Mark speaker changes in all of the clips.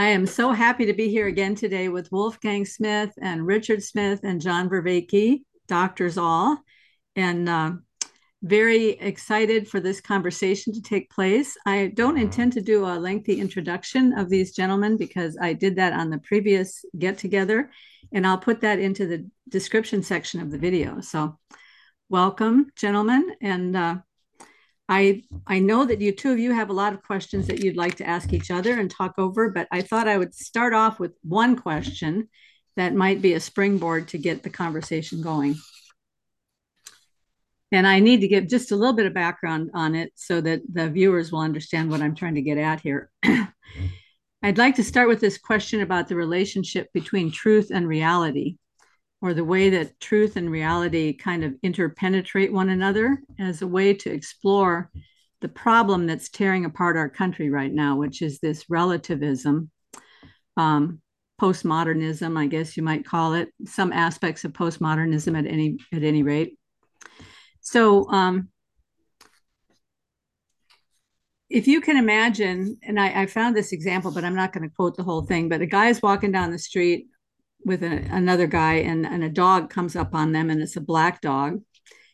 Speaker 1: I am so happy to be here again today with Wolfgang Smith and Richard Smith and John Vervaeke, doctors all, and uh, very excited for this conversation to take place. I don't intend to do a lengthy introduction of these gentlemen because I did that on the previous get together, and I'll put that into the description section of the video. So, welcome, gentlemen, and uh, I I know that you two of you have a lot of questions that you'd like to ask each other and talk over, but I thought I would start off with one question that might be a springboard to get the conversation going. And I need to give just a little bit of background on it so that the viewers will understand what I'm trying to get at here. Mm-hmm. I'd like to start with this question about the relationship between truth and reality or the way that truth and reality kind of interpenetrate one another as a way to explore the problem that's tearing apart our country right now, which is this relativism, um, postmodernism, I guess you might call it, some aspects of postmodernism at any at any rate. So, um, if you can imagine, and I, I found this example, but I'm not going to quote the whole thing, but a guy is walking down the street with a, another guy and, and a dog comes up on them and it's a black dog.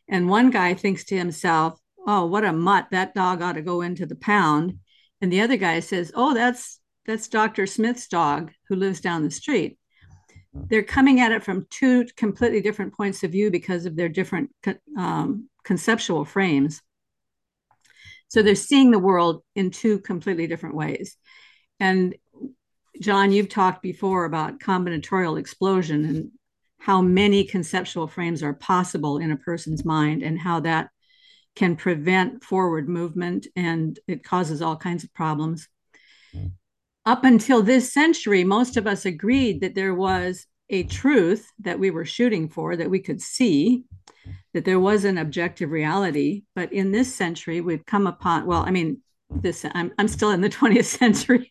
Speaker 1: And one guy thinks to himself oh what a mutt. That dog ought to go into the pound. And the other guy says oh that's that's dr smith's dog who lives down the street. They're coming at it from two completely different points of view because of their different um, conceptual frames. So they're seeing the world in two completely different ways. And John, you've talked before about combinatorial explosion and how many conceptual frames are possible in a person's mind and how that can prevent forward movement and it causes all kinds of problems. Mm. Up until this century, most of us agreed that there was a truth that we were shooting for, that we could see, that there was an objective reality. But in this century, we've come upon, well, I mean, this I'm, I'm still in the 20th century.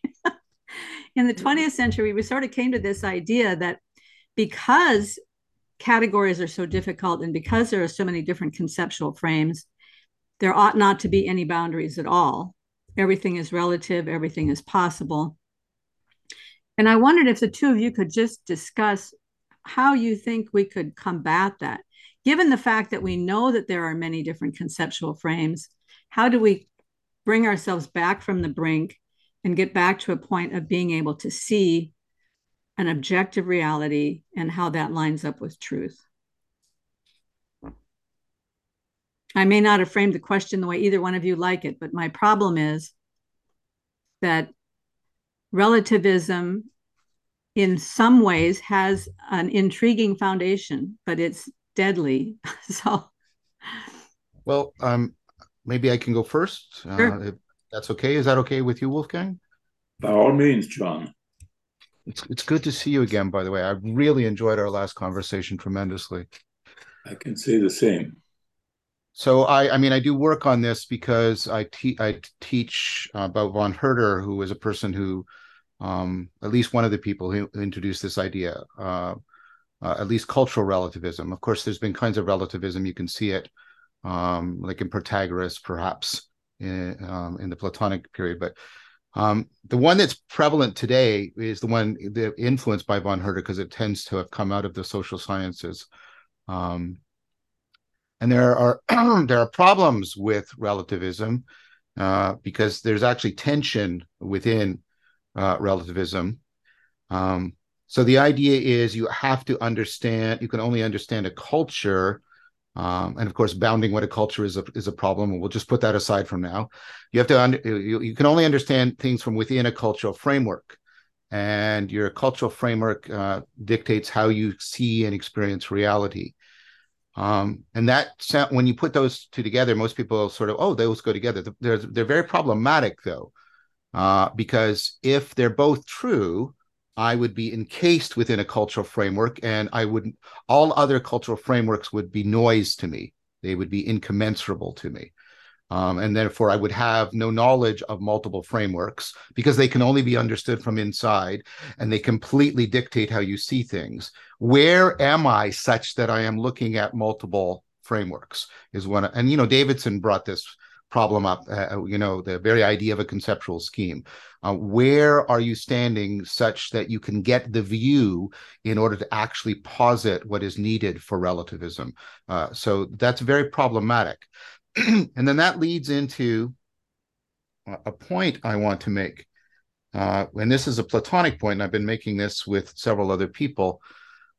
Speaker 1: In the mm-hmm. 20th century, we sort of came to this idea that because categories are so difficult and because there are so many different conceptual frames, there ought not to be any boundaries at all. Everything is relative, everything is possible. And I wondered if the two of you could just discuss how you think we could combat that. Given the fact that we know that there are many different conceptual frames, how do we bring ourselves back from the brink and get back to a point of being able to see an objective reality and how that lines up with truth. I may not have framed the question the way either one of you like it, but my problem is that relativism in some ways has an intriguing foundation, but it's deadly. so,
Speaker 2: well, um, maybe I can go first. Sure. Uh, that's okay. Is that okay with you, Wolfgang?
Speaker 3: By all means, John.
Speaker 2: It's it's good to see you again. By the way, I really enjoyed our last conversation tremendously.
Speaker 3: I can say the same.
Speaker 2: So I, I mean, I do work on this because I, te- I teach about von Herder, who is a person who, um, at least one of the people who introduced this idea, uh, uh, at least cultural relativism. Of course, there's been kinds of relativism. You can see it, um, like in Protagoras, perhaps, in, um, in the Platonic period. But um, the one that's prevalent today is the one the influenced by von Herder because it tends to have come out of the social sciences. Um, and there are there are problems with relativism uh, because there's actually tension within uh, relativism. Um, so the idea is you have to understand. You can only understand a culture um, and of course, bounding what a culture is a, is a problem. And we'll just put that aside from now. You have to under, you, you can only understand things from within a cultural framework, and your cultural framework uh, dictates how you see and experience reality. Um, and that sound, when you put those two together, most people sort of oh those go together. They're they're very problematic though, uh, because if they're both true, I would be encased within a cultural framework, and I would all other cultural frameworks would be noise to me. They would be incommensurable to me. Um, and therefore, I would have no knowledge of multiple frameworks because they can only be understood from inside and they completely dictate how you see things. Where am I such that I am looking at multiple frameworks? Is one, and you know, Davidson brought this problem up, uh, you know, the very idea of a conceptual scheme. Uh, where are you standing such that you can get the view in order to actually posit what is needed for relativism? Uh, so that's very problematic. and then that leads into a point I want to make. Uh, and this is a Platonic point, and I've been making this with several other people.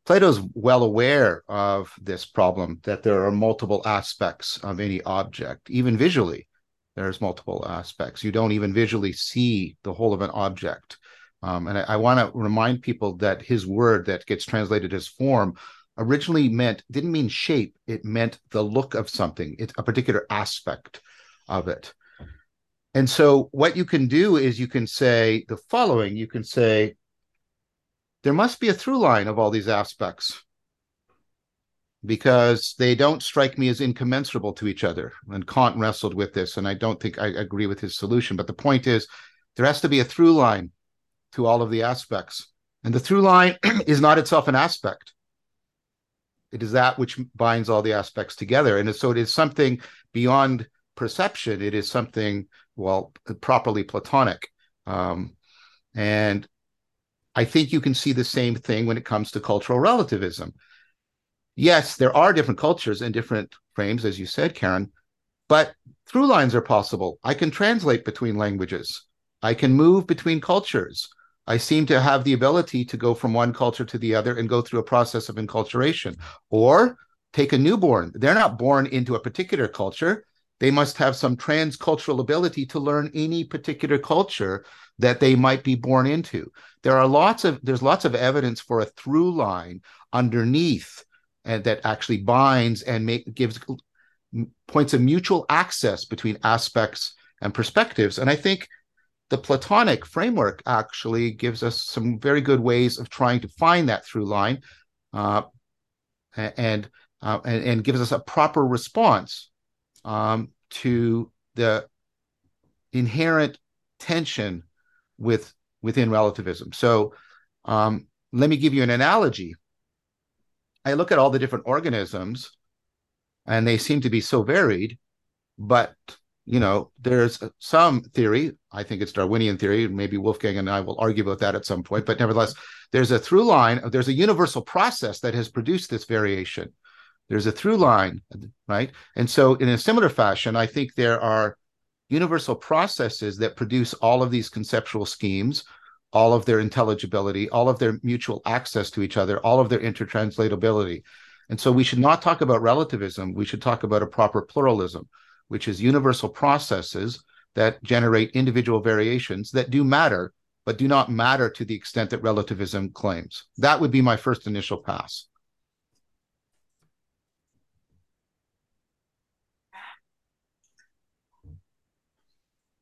Speaker 2: Plato's well aware of this problem that there are multiple aspects of any object, even visually. There's multiple aspects. You don't even visually see the whole of an object. Um, and I, I want to remind people that his word that gets translated as form originally meant didn't mean shape. It meant the look of something. It's a particular aspect of it. And so what you can do is you can say the following. You can say there must be a through line of all these aspects because they don't strike me as incommensurable to each other. And Kant wrestled with this, and I don't think I agree with his solution. But the point is, there has to be a through line to all of the aspects. And the through line is not itself an aspect, it is that which binds all the aspects together. And so it is something beyond perception, it is something, well, properly Platonic. Um, and I think you can see the same thing when it comes to cultural relativism. Yes, there are different cultures and different frames, as you said, Karen, but through lines are possible. I can translate between languages. I can move between cultures. I seem to have the ability to go from one culture to the other and go through a process of enculturation. Or take a newborn. They're not born into a particular culture. They must have some transcultural ability to learn any particular culture that they might be born into. There are lots of there's lots of evidence for a through line underneath and that actually binds and make gives points of mutual access between aspects and perspectives. And I think the Platonic framework actually gives us some very good ways of trying to find that through line, uh, and, uh, and, and gives us a proper response um, to the inherent tension with within relativism. So um, let me give you an analogy. I look at all the different organisms, and they seem to be so varied, but you know, there's some theory. I think it's Darwinian theory. Maybe Wolfgang and I will argue about that at some point. But nevertheless, there's a through line. There's a universal process that has produced this variation. There's a through line, right? And so, in a similar fashion, I think there are universal processes that produce all of these conceptual schemes, all of their intelligibility, all of their mutual access to each other, all of their intertranslatability. And so we should not talk about relativism. We should talk about a proper pluralism, which is universal processes that generate individual variations that do matter, but do not matter to the extent that relativism claims. That would be my first initial pass.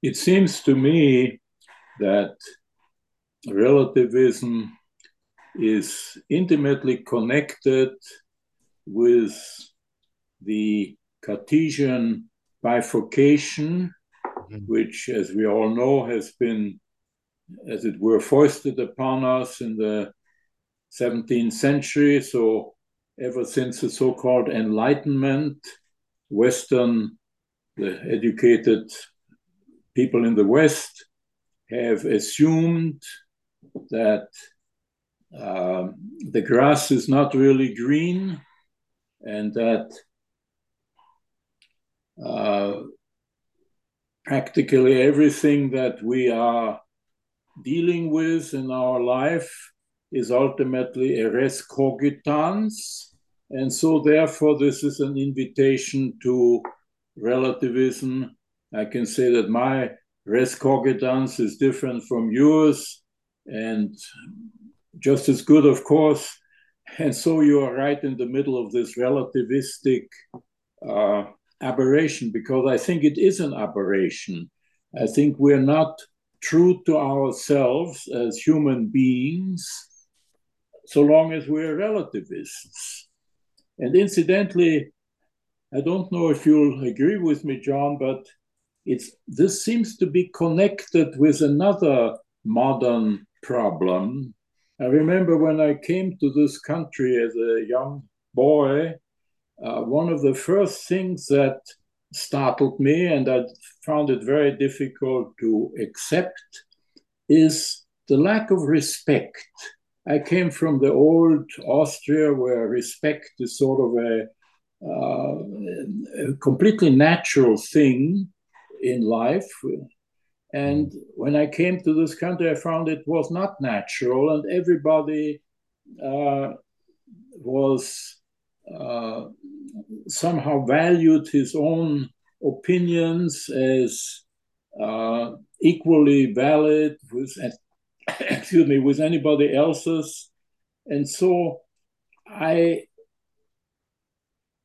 Speaker 3: It seems to me that relativism is intimately connected with the Cartesian bifurcation, mm-hmm. which, as we all know, has been, as it were, foisted upon us in the 17th century. So, ever since the so called Enlightenment, Western, the educated people in the West have assumed that uh, the grass is not really green and that uh, practically everything that we are dealing with in our life is ultimately a res cogitans. And so, therefore, this is an invitation to relativism I can say that my res cogitans is different from yours and just as good, of course. And so you are right in the middle of this relativistic uh, aberration because I think it is an aberration. I think we're not true to ourselves as human beings so long as we're relativists. And incidentally, I don't know if you'll agree with me, John, but it's this seems to be connected with another modern problem. I remember when I came to this country as a young boy, uh, one of the first things that startled me and I found it very difficult to accept is the lack of respect. I came from the old Austria where respect is sort of a, uh, a completely natural thing in life. And when I came to this country, I found it was not natural, and everybody uh, was uh, somehow valued his own opinions as uh, equally valid with, excuse me, with anybody else's, and so I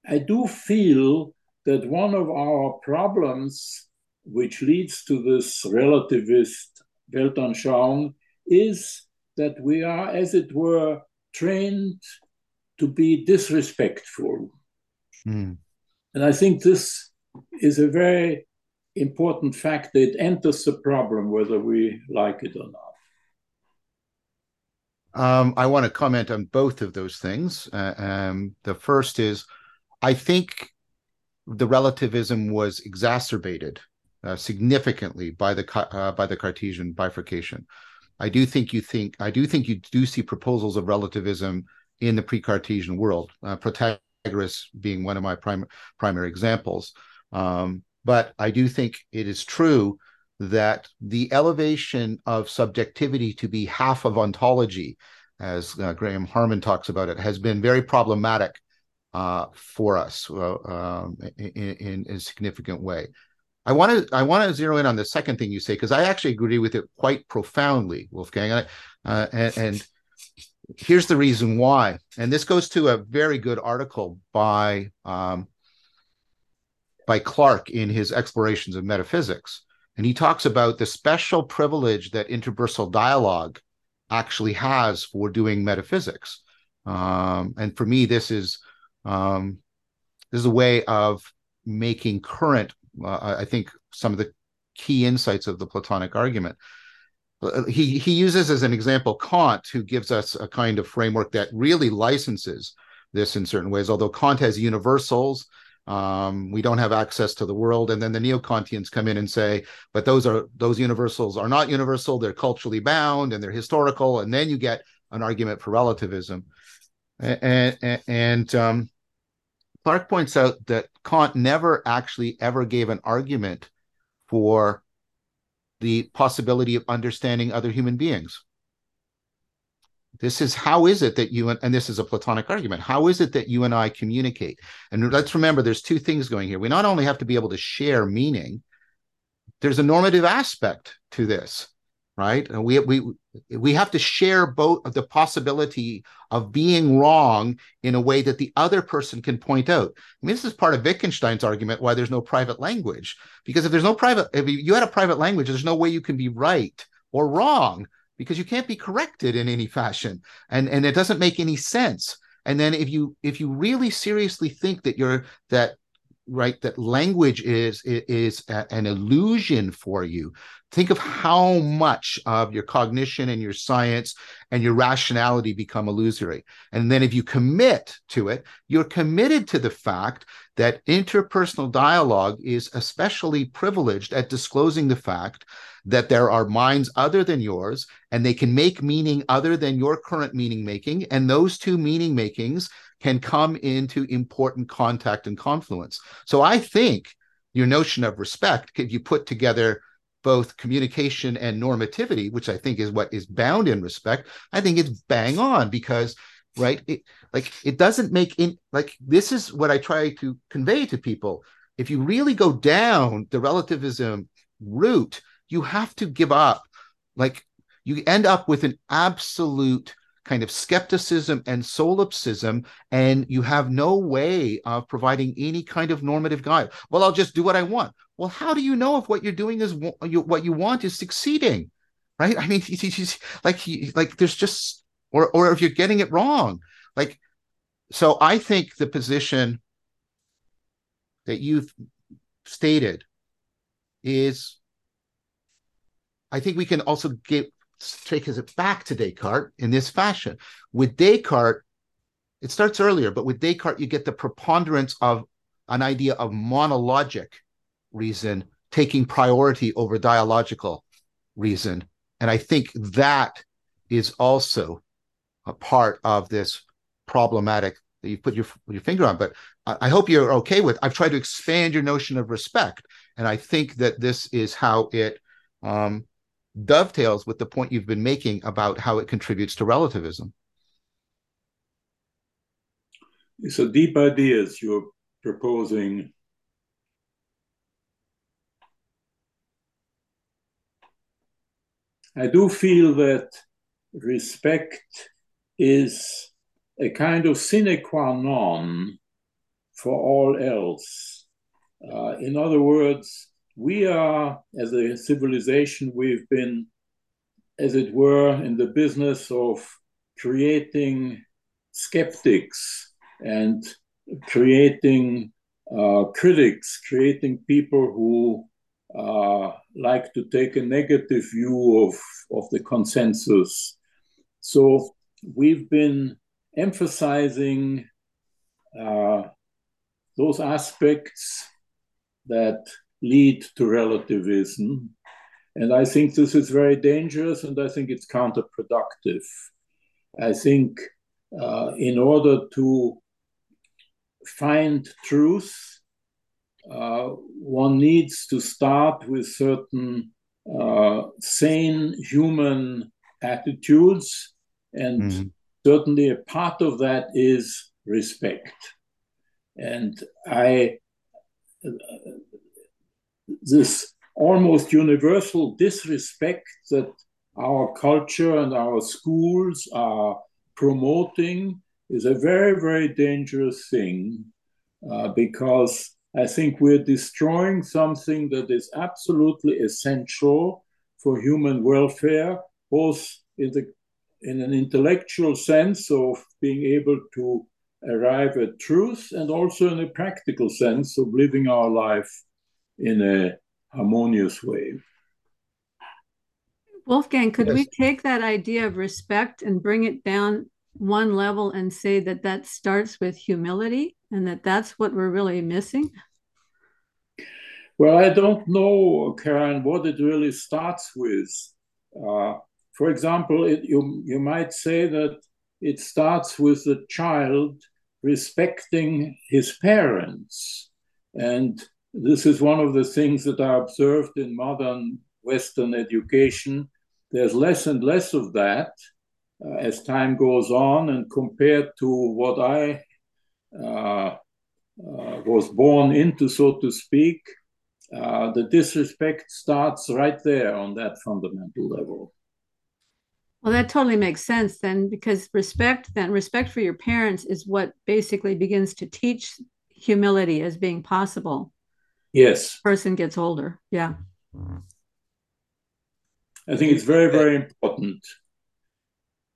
Speaker 3: I do feel that one of our problems, which leads to this relativist Weltanschauung, is that we are, as it were, trained to be disrespectful. Mm. And I think this is a very important fact that enters the problem, whether we like it or not.
Speaker 2: Um, I want to comment on both of those things. Uh, um, the first is, I think the relativism was exacerbated uh, significantly by the uh, by the Cartesian bifurcation. I do think you think I do think you do see proposals of relativism in the pre-Cartesian world. Uh, Protagoras being one of my prim- primary examples. Um, but I do think it is true that the elevation of subjectivity to be half of ontology, as uh, Graham Harman talks about it, has been very problematic uh, for us um, in, in, a significant way. I want to I want to zero in on the second thing you say because I actually agree with it quite profoundly, Wolfgang. Uh, and, and here's the reason why. And this goes to a very good article by um, by Clarke in his explorations of metaphysics. And he talks about the special privilege that interpersonal dialogue actually has for doing metaphysics. Um, and for me, this is um, this is a way of making current, uh, I think, some of the key insights of the Platonic argument. Uh, he he uses as an example Kant, who gives us a kind of framework that really licenses this in certain ways. Although Kant has universals, um, we don't have access to the world, and then the neo-Kantians come in and say, but those are those universals are not universal; they're culturally bound and they're historical, and then you get an argument for relativism. And and, and um, Clarke points out that Kant never actually ever gave an argument for the possibility of understanding other human beings. This is how is it that you and, and this is a Platonic argument. How is it that you and I communicate? And let's remember there's two things going here. We not only have to be able to share meaning, there's a normative aspect to this right? And we we we have to share both the possibility of being wrong in a way that the other person can point out. I mean, this is part of Wittgenstein's argument why there's no private language. Because if there's no private, if you had a private language, there's no way you can be right or wrong because you can't be corrected in any fashion, and and it doesn't make any sense. And then if you if you really seriously think that you're that right that language is is an illusion for you. Think of how much of your cognition and your science and your rationality become illusory. And then if you commit to it you're committed to the fact that interpersonal dialogue is especially privileged at disclosing the fact that there are minds other than yours and they can make meaning other than your current meaning making and those two meaning makings can come into important contact and confluence. So I think your notion of respect, if you put together both communication and normativity, which I think is what is bound in respect, I think it's bang on because right it, like it doesn't make in like this is what I try to convey to people. If you really go down the relativism route, you have to give up like you end up with an absolute kind of skepticism and solipsism, and you have no way of providing any kind of normative guide. Well, I'll just do what I want. Well, how do you know if what you're doing is what you want is succeeding? Right? I mean, like, like there's just, or or if you're getting it wrong, like, so I think the position that you've stated is I think we can also get take it back to Descartes in this fashion. With Descartes, it starts earlier, but with Descartes, you get the preponderance of an idea of monologic reason taking priority over dialogical reason. And I think that is also a part of this problematic that you put your, your finger on. But I hope you're okay with. I've tried to expand your notion of respect, and I think that this is how it um, dovetails with the point you've been making about how it contributes to relativism.
Speaker 3: So deep ideas you're proposing. I do feel that respect is a kind of sine qua non for all else. Uh, in other words, we are, as a civilization, we've been, as it were, in the business of creating skeptics and creating uh, critics, creating people who uh, like to take a negative view of, of the consensus. So we've been emphasizing uh, those aspects that lead to relativism. And I think this is very dangerous and I think it's counterproductive. I think uh, in order to find truth, uh, one needs to start with certain uh, sane human attitudes, and mm-hmm. certainly a part of that is respect. And I, this almost universal disrespect that our culture and our schools are promoting is a very, very dangerous thing uh, because I think we're destroying something that is absolutely essential for human welfare, both in, the, in an intellectual sense of being able to arrive at truth and also in a practical sense of living our life in a harmonious way.
Speaker 1: Wolfgang, could yes. we take that idea of respect and bring it down one level and say that that starts with humility and that that's what we're really missing?
Speaker 3: Well, I don't know, Karen, what it really starts with. Uh, for example, it, you, you might say that it starts with the child respecting his parents. And this is one of the things that I observed in modern Western education. There's less and less of that uh, as time goes on, and compared to what I uh, uh, was born into, so to speak, uh, the disrespect starts right there on that fundamental level.
Speaker 1: Well, that totally makes sense then, because respect, then respect for your parents is what basically begins to teach humility as being possible.
Speaker 3: Yes.
Speaker 1: Person gets older. Yeah.
Speaker 3: I think it's very, very important.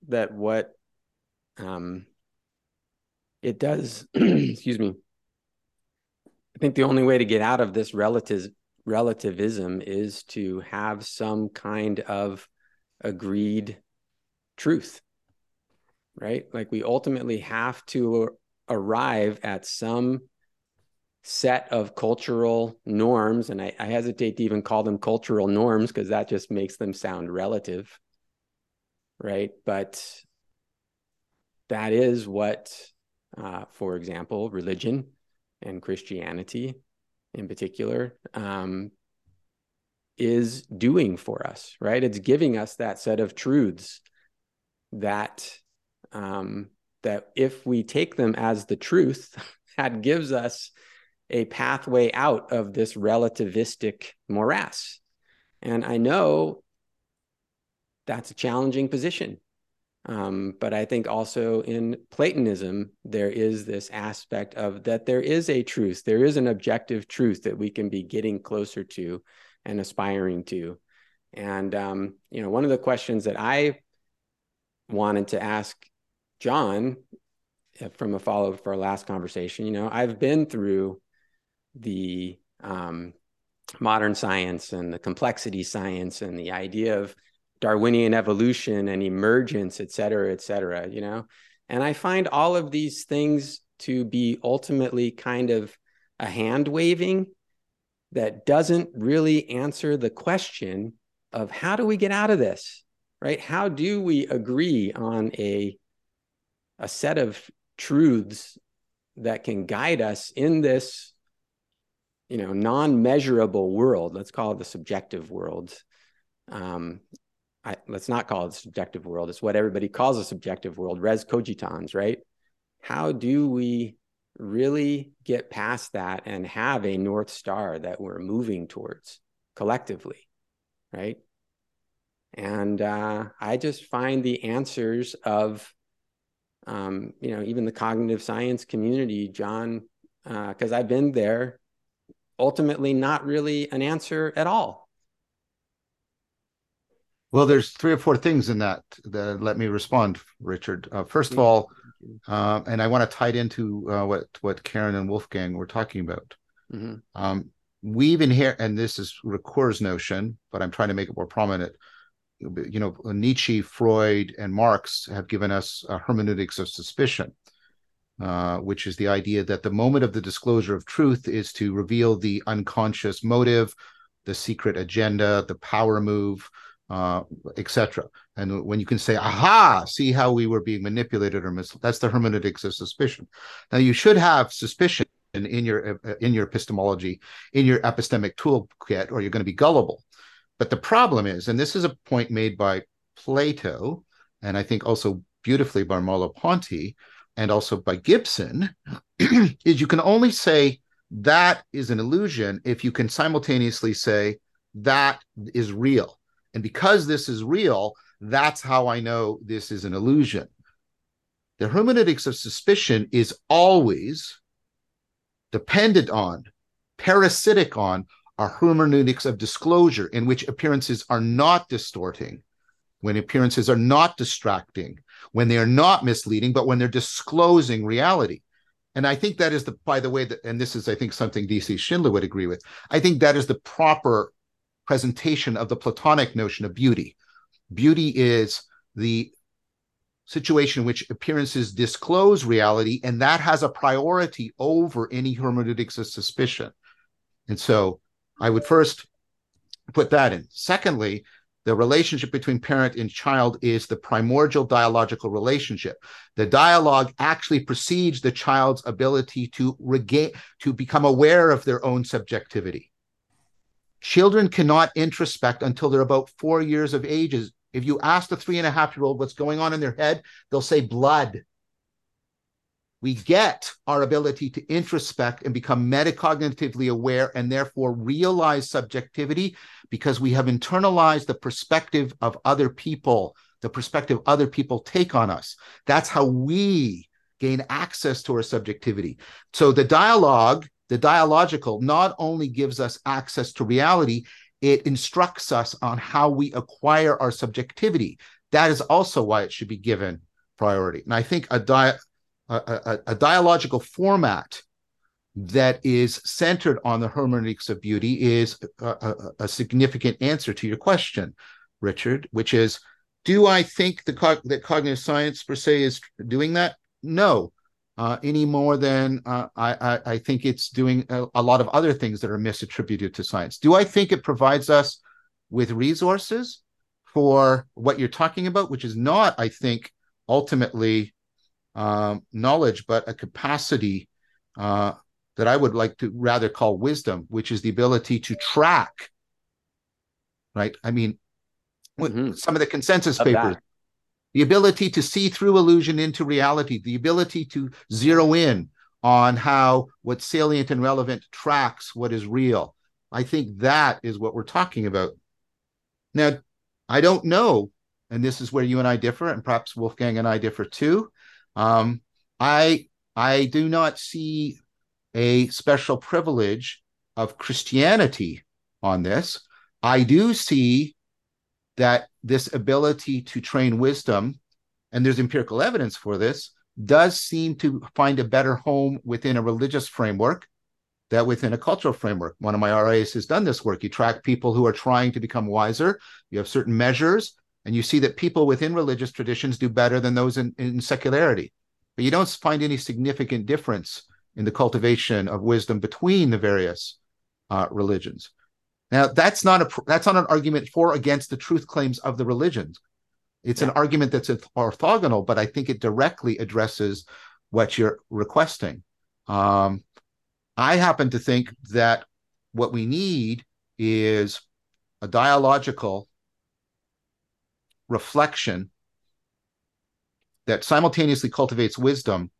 Speaker 4: That what um, it does, excuse me. I think the only way to get out of this relative relativism is to have some kind of agreed truth, right? Like we ultimately have to arrive at some set of cultural norms. And I, I hesitate to even call them cultural norms because that just makes them sound relative, right? But that is what, uh, for example, religion and Christianity in particular um, is doing for us, right? It's giving us that set of truths that um, that if we take them as the truth, that gives us a pathway out of this relativistic morass. And I know that's a challenging position. Um, but I think also in Platonism, there is this aspect of that there is a truth, there is an objective truth that we can be getting closer to and aspiring to. And, um, you know, one of the questions that I wanted to ask John uh, from a follow up for our last conversation. You know, I've been through the um, modern science and the complexity science and the idea of Darwinian evolution and emergence, et cetera, et cetera, you know, and I find all of these things to be ultimately kind of a hand waving that doesn't really answer the question of how do we get out of this, right? How do we agree on a, a set of truths that can guide us in this you know non-measurable world let's call it the subjective world. Um, I, let's not call it the subjective world it's what everybody calls a subjective world res cogitans right? How do we really get past that and have a north star that we're moving towards collectively right? And uh, i just find the answers of um, you know even the cognitive science community john because uh, i've been there ultimately not really an answer at all.
Speaker 2: Well there's three or four things in that that let me respond richard. Uh, first of all uh, and i want to tie it into uh, what what karen and wolfgang were talking about. Mm-hmm. um, we've inherit and this is Ricoeur's notion but i'm trying to make it more prominent. You know nietzsche freud and marx have given us hermeneutics of suspicion uh, which is the idea that the moment of the disclosure of truth is to reveal the unconscious motive the secret agenda the power move uh, etc and when you can say aha see how we were being manipulated or mis- that's the hermeneutics of suspicion. Now you should have suspicion in your uh, in your epistemology in your epistemic toolkit or you're going to be gullible. But the problem is, and this is a point made by Plato, and I think also beautifully by Merleau-Ponty, and also by Gibson, is you can only say that is an illusion if you can simultaneously say that is real. And because this is real, that's how I know this is an illusion. The hermeneutics of suspicion is always dependent on, parasitic on are hermeneutics of disclosure, in which appearances are not distorting, when appearances are not distracting, when they are not misleading, but when they're disclosing reality. And I think that is the, by the way, that, and this is, I think, something DC Schindler would agree with. I think that is the proper presentation of the Platonic notion of beauty. Beauty is the situation in which appearances disclose reality, and that has a priority over any hermeneutics of suspicion. And so I would first put that in. Secondly, the relationship between parent and child is the primordial dialogical relationship. The dialogue actually precedes the child's ability to regain, to become aware of their own subjectivity. Children cannot introspect until they're about four years of ages. If you ask the three and a half year old what's going on in their head, they'll say blood we get our ability to introspect and become metacognitively aware and therefore realize subjectivity because we have internalized the perspective of other people, the perspective other people take on us. That's how we gain access to our subjectivity. So the dialogue, the dialogical, not only gives us access to reality, it instructs us on how we acquire our subjectivity. That is also why it should be given priority. And I think a di- a, a, dialogical format that is centered on the hermeneutics of beauty is a, a, a, significant answer to your question, Richard, which is, do I think the that cognitive science per se is doing that? No, uh, any more than uh, I, I, I, think it's doing a, a, lot of other things that are misattributed to science. Do I think it provides us with resources for what you're talking about, which is not, I think, ultimately um, knowledge, but a capacity uh, that I would like to rather call wisdom, which is the ability to track. Right? I mean, mm-hmm. some of the consensus of papers, that. the ability to see through illusion into reality, the ability to zero in on how what's salient and relevant tracks what is real. I think that is what we're talking about. Now, I don't know, and this is where you and I differ, and perhaps Wolfgang and I differ too. Um, I I do not see a special privilege of Christianity on this. I do see that this ability to train wisdom, and there's empirical evidence for this, does seem to find a better home within a religious framework that within a cultural framework. One of my RAs has done this work. You track people who are trying to become wiser. You have certain measures and you see that people within religious traditions do better than those in, in secularity. But you don't find any significant difference in the cultivation of wisdom between the various uh, religions. Now, that's not a that's not an argument for against the truth claims of the religions. It's yeah. an argument that's orthogonal, but I think it directly addresses what you're requesting. Um, I happen to think that what we need is a dialogical reflection that simultaneously cultivates wisdom,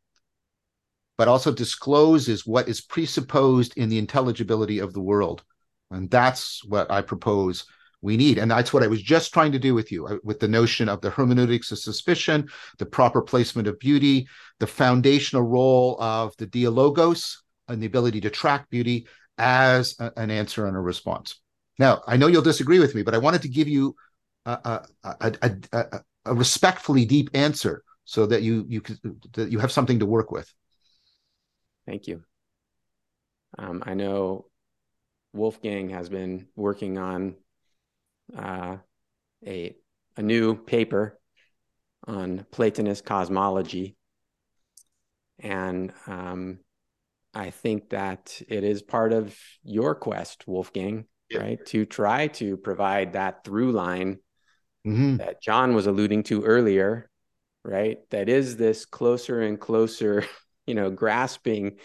Speaker 2: but also discloses what is presupposed in the intelligibility of the world. And that's what I propose we need. And that's what I was just trying to do with you, uh, with the notion of the hermeneutics of suspicion, the proper placement of beauty, the foundational role of the dialogos and the ability to track beauty as a, an answer and a response. Now, I know you'll disagree with me, but I wanted to give you a, a, a, a respectfully deep answer so that you you that you have something to work with.
Speaker 4: Thank you. Um, I know Wolfgang has been working on uh, a a new paper on Platonist cosmology, and um, I think that it is part of your quest, Wolfgang, yeah. right, to try to provide that through line mm-hmm. that John was alluding to earlier, right? That is this closer and closer, you know, grasping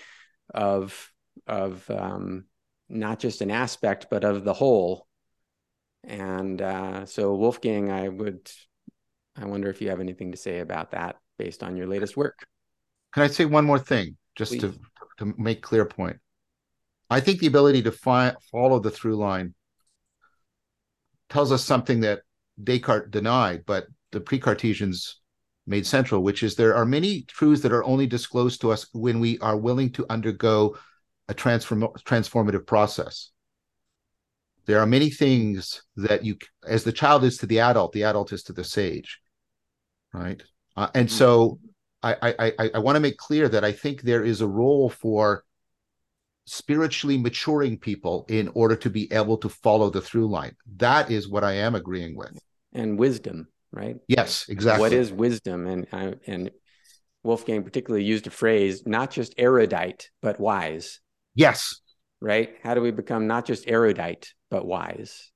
Speaker 4: of of um, not just an aspect, but of the whole. And uh, so, Wolfgang, I would, I wonder if you have anything to say about that based on your latest work.
Speaker 2: Can I say one more thing, just Please. to to make clear point? I think the ability to fi- follow the through line tells us something that Descartes denied, but the pre-Cartesians made central, which is there are many truths that are only disclosed to us when we are willing to undergo a transform transformative process. There are many things that you, as the child is to the adult, the adult is to the sage, right? Uh, and so I, I, I, I want to make clear that I think there is a role for spiritually maturing people in order to be able to follow the through line. That is what I am agreeing with.
Speaker 4: And wisdom, right?
Speaker 2: Yes, exactly.
Speaker 4: What is wisdom? And uh, and Wolfgang particularly used a phrase, not just erudite, but wise.
Speaker 2: Yes.
Speaker 4: Right? How do we become not just erudite, but wise?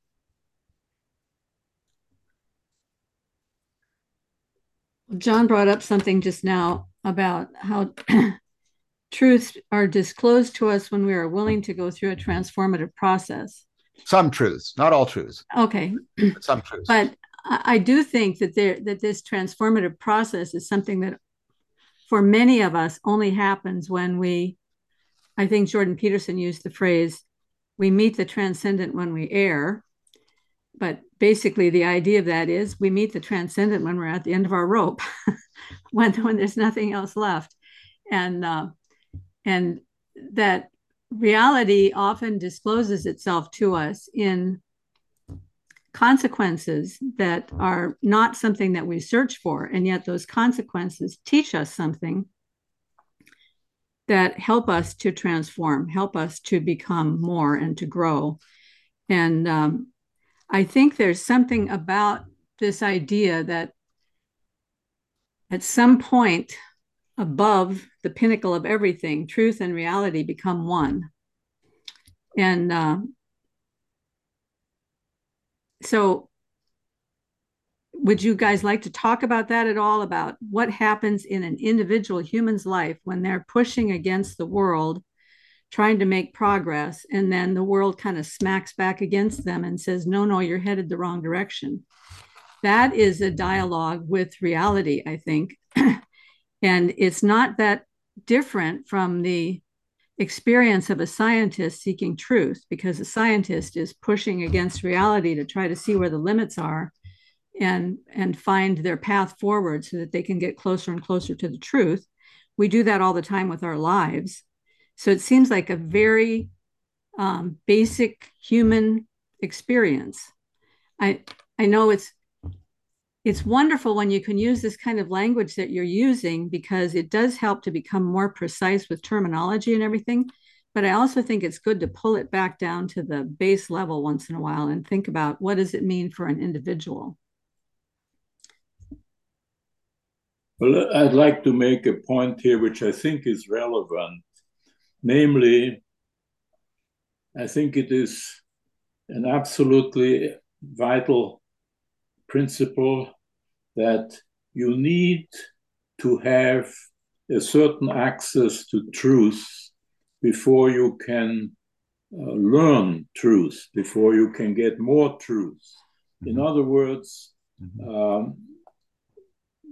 Speaker 1: John brought up something just now about how truths are disclosed to us when we are willing to go through a transformative process.
Speaker 2: Some truths, not all truths.
Speaker 1: Okay.
Speaker 2: Some truths.
Speaker 1: But I do think that there that this transformative process is something that for many of us only happens when we I think Jordan Peterson used the phrase we meet the transcendent when we err. But basically the idea of that is we meet the transcendent when we're at the end of our rope, when when there's nothing else left. And uh, and that reality often discloses itself to us in consequences that are not something that we search for and yet those consequences teach us something that help us to transform help us to become more and to grow and um, i think there's something about this idea that at some point above the pinnacle of everything, truth and reality become one. And uh, so, would you guys like to talk about that at all? About what happens in an individual human's life when they're pushing against the world, trying to make progress, and then the world kind of smacks back against them and says, No, no, you're headed the wrong direction. That is a dialogue with reality, I think. And it's not that different from the experience of a scientist seeking truth because a scientist is pushing against reality to try to see where the limits are and and find their path forward so that they can get closer and closer to the truth. We do that all the time with our lives. So it seems like a very um, basic human experience. I i know it's it's wonderful when you can use this kind of language that you're using because it does help to become more precise with terminology and everything. But I also think it's good to pull it back down to the base level once in a while and think about what does it mean for an individual.
Speaker 3: Well, I'd like to make a point here which I think is relevant. Namely, I think it is an absolutely vital principle that you need to have a certain access to truth before you can uh, learn truth, before you can get more truth. Mm-hmm. In other words, mm-hmm. um,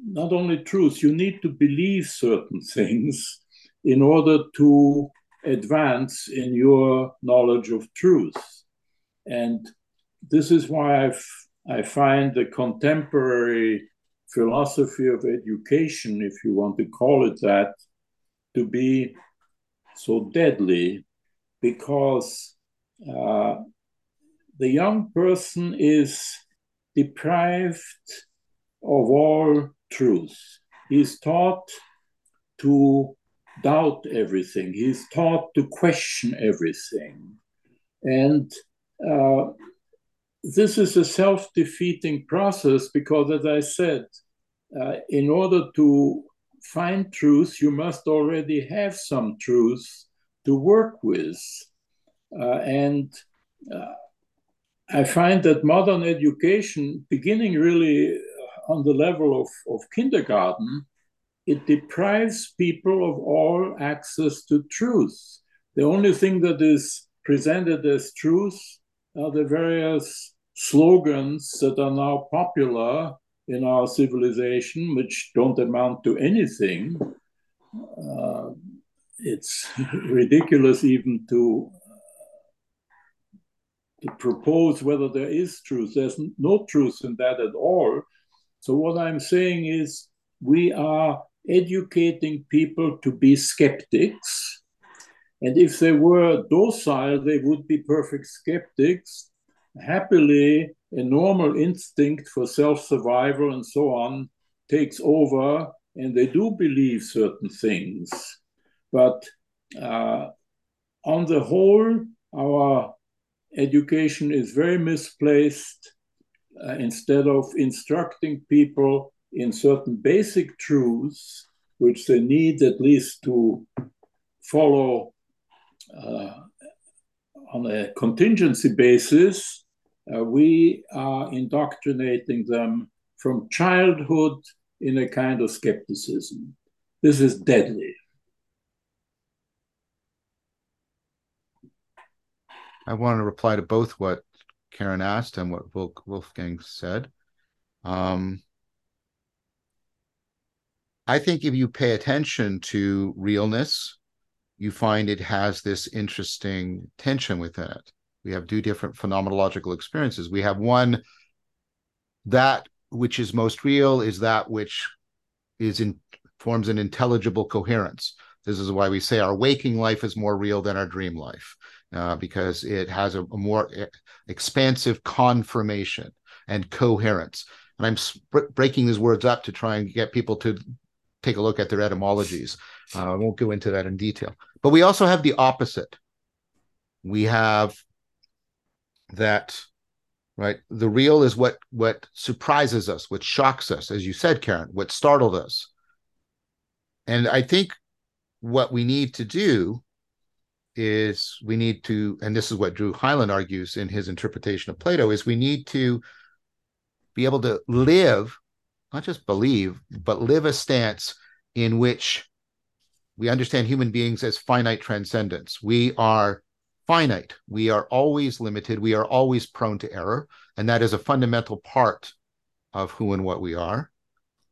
Speaker 3: not only truth, you need to believe certain things in order to advance in your knowledge of truth. And this is why I've, I find the contemporary philosophy of education, if you want to call it that, to be so deadly because uh, the young person is deprived of all truth. He's taught to doubt everything, he's taught to question everything. And uh, this is a self defeating process because, as I said, uh, in order to find truth, you must already have some truth to work with. Uh, and uh, I find that modern education, beginning really on the level of, of kindergarten, it deprives people of all access to truth. The only thing that is presented as truth are the various slogans that are now popular in our civilization, which don't amount to anything. Uh, it's ridiculous even to to propose whether there is truth. There's no truth in that at all. So what I'm saying is we are educating people to be skeptics. And if they were docile, they would be perfect skeptics. Happily, a normal instinct for self survival and so on takes over, and they do believe certain things. But uh, on the whole, our education is very misplaced. Uh, instead of instructing people in certain basic truths, which they need at least to follow uh, on a contingency basis, uh, we are indoctrinating them from childhood in a kind of skepticism. This is deadly.
Speaker 2: I want to reply to both what Karen asked and what Wolfgang said. Um, I think if you pay attention to realness, you find it has this interesting tension within it we have two different phenomenological experiences. We have one that which is most real is that which is in forms an intelligible coherence. This is why we say our waking life is more real than our dream life uh, because it has a, a more expansive confirmation and coherence. And i'm sp- breaking these words up to try and get people to take a look at their etymologies. Uh, i won't go into that in detail. But we also have the opposite. We have that right the real is what what surprises us what shocks us as you said karen what startled us. And i think what we need to do is we need to and this is what drew hyland argues in his interpretation of plato is we need to be able to live not just believe but live a stance in which we understand human beings as finite transcendence. We are finite. We are always limited. We are always prone to error. And that is a fundamental part of who and what we are.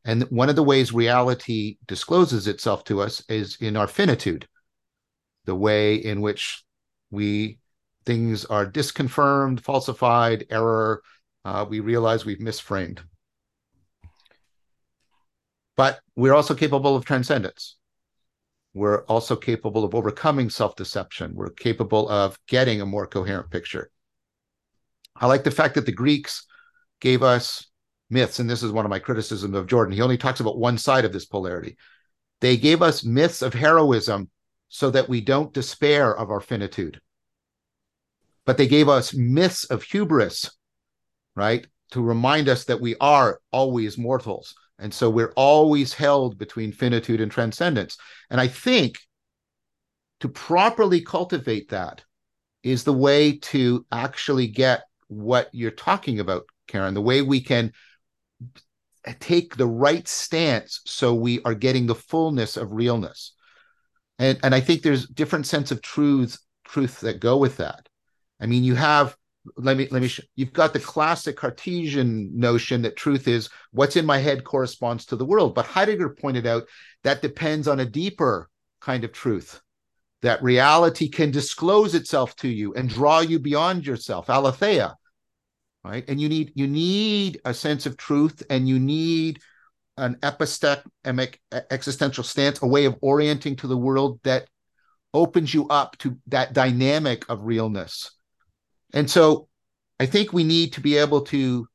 Speaker 2: And one of the ways reality discloses itself to us is in our finitude, the way in which we things are disconfirmed, falsified, error. Uh, we realize we've misframed. But we're also capable of transcendence we're also capable of overcoming self deception. We're capable of getting a more coherent picture. I like the fact that the Greeks gave us myths, and this is one of my criticisms of Jordan. He only talks about one side of this polarity. They gave us myths of heroism so that we don't despair of our finitude. But they gave us myths of hubris, right? To remind us that we are always mortals, and so we're always held between finitude and transcendence. And I think to properly cultivate that is the way to actually get what you're talking about, Karen, the way we can take the right stance so we are getting the fullness of realness. And, and I think there's different sense of truths truth that go with that. I mean, you have let me let me sh- you've got the classic cartesian notion that truth is what's in my head corresponds to the world. But heidegger pointed out that depends on a deeper kind of truth that reality can disclose itself to you and draw you beyond yourself aletheia right? And you need you need a sense of truth and you need an epistemic existential stance a way of orienting to the world that opens you up to that dynamic of realness and so i think we need to be able to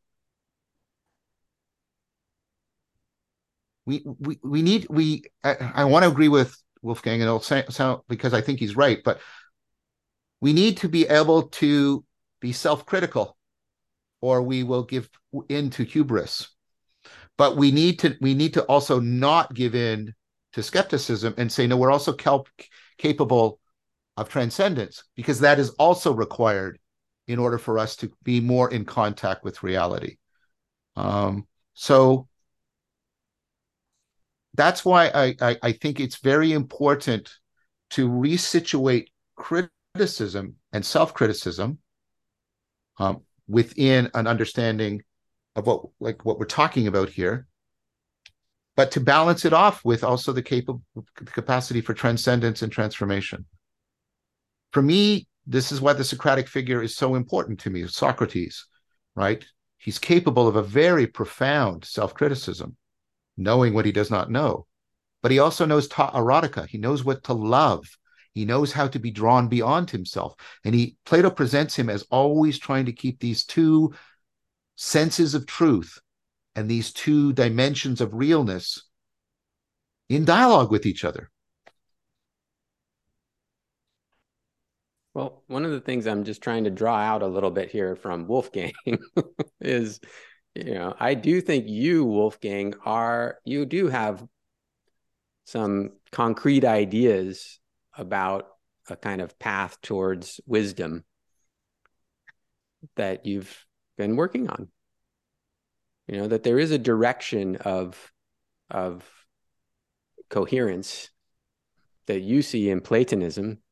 Speaker 2: we we, we need we i, I want to agree with wolfgang and it'll sound because i think he's right but we need to be able to be self-critical or we will give in to hubris. But we need to we need to also not give in to skepticism and say no we're also capable of transcendence because that is also required in order for us to be more in contact with reality. Um, so that's why I, I, I think it's very important to resituate criticism and self-criticism um, within an understanding of what like what we're talking about here but to balance it off with also the capable capacity for transcendence and transformation. For me this is why the socratic figure is so important to me socrates right he's capable of a very profound self-criticism knowing what he does not know but he also knows ta erotica he knows what to love he knows how to be drawn beyond himself. And he Plato presents him as always trying to keep these two senses of truth and these two dimensions of realness in dialogue with each other.
Speaker 4: Well, one of the things I'm just trying to draw out a little bit here from Wolfgang is, you know, I do think you, Wolfgang, are, you do have some concrete ideas about a kind of path towards wisdom that you've been working on. You know that there is a direction of of coherence that you see in platonism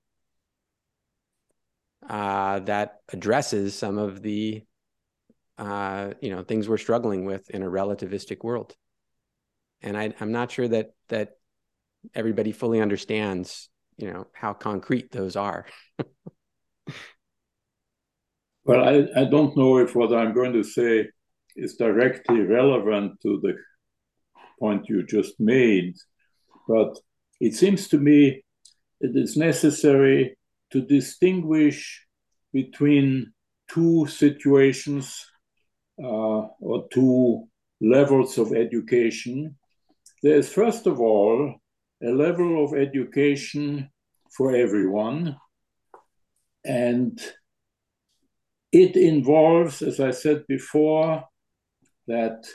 Speaker 4: uh, that addresses some of the uh, you know things we're struggling with in a relativistic world. And I, i'm not sure that that everybody fully understands you know how concrete those are.
Speaker 3: Well I, I don't know if what i'm going to say is directly relevant to the point you just made but it seems to me it is necessary to distinguish between two situations uh, or two levels of education. There's, first of all, a level of education for everyone. And it involves, as I said before, that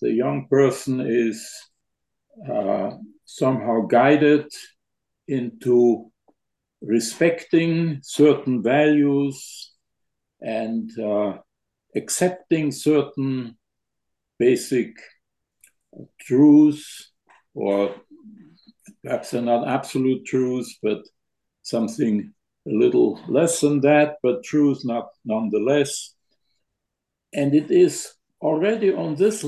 Speaker 3: the young person is uh, somehow guided into respecting certain values and uh, accepting certain basic truths or perhaps they're not absolute truths, but something a little less than that, but truth not nonetheless. And it is already on this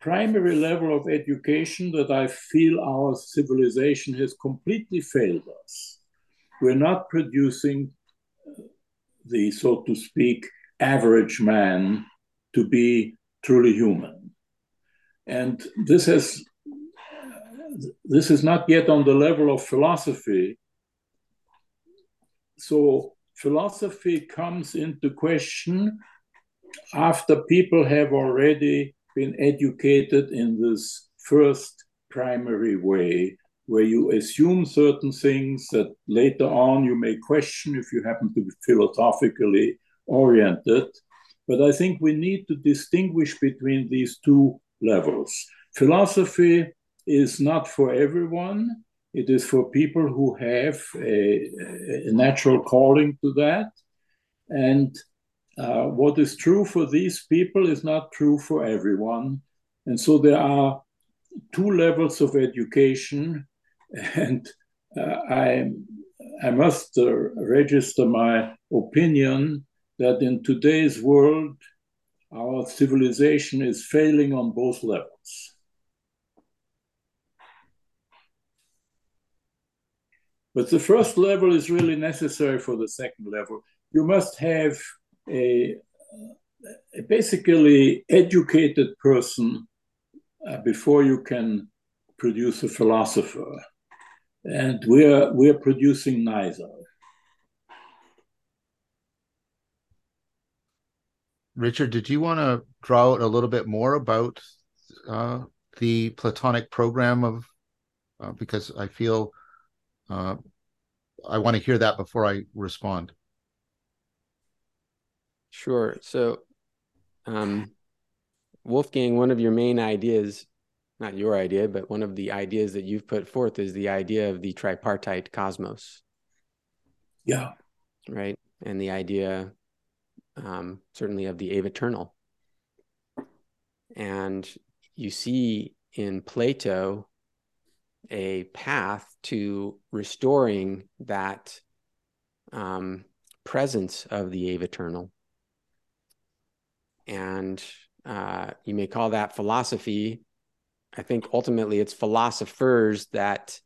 Speaker 3: primary level of education that I feel our civilization has completely failed us. We're not producing the, so to speak, average man to be truly human. And this has this is not yet on the level of philosophy. So philosophy comes into question after people have already been educated in this first primary way, where you assume certain things that later on you may question if you happen to be philosophically oriented. But I think we need to distinguish between these two levels. Philosophy is not for everyone. It is for people who have a, a natural calling to that. And uh, what is true for these people is not true for everyone. And so there are two levels of education. And uh, I, I must uh, register my opinion that in today's world, our civilization is failing on both levels. But the first level is really necessary for the second level. You must have a, a basically educated person uh, before you can produce a philosopher. And we're, we're producing neither.
Speaker 2: Richard, did you want to draw out a little bit more about uh, the Platonic program of? Uh, because I feel uh, I want to hear that before I respond.
Speaker 4: Sure. So, um, Wolfgang, one of your main ideas, not your idea, but one of the ideas that you've put forth is the idea of the tripartite cosmos.
Speaker 3: Yeah.
Speaker 4: Right. And the idea um, certainly of the aeviternal. And you see in Plato a path to restoring that um, presence of the aeviternal. And uh, you may call that philosophy. I think ultimately it's philosophers that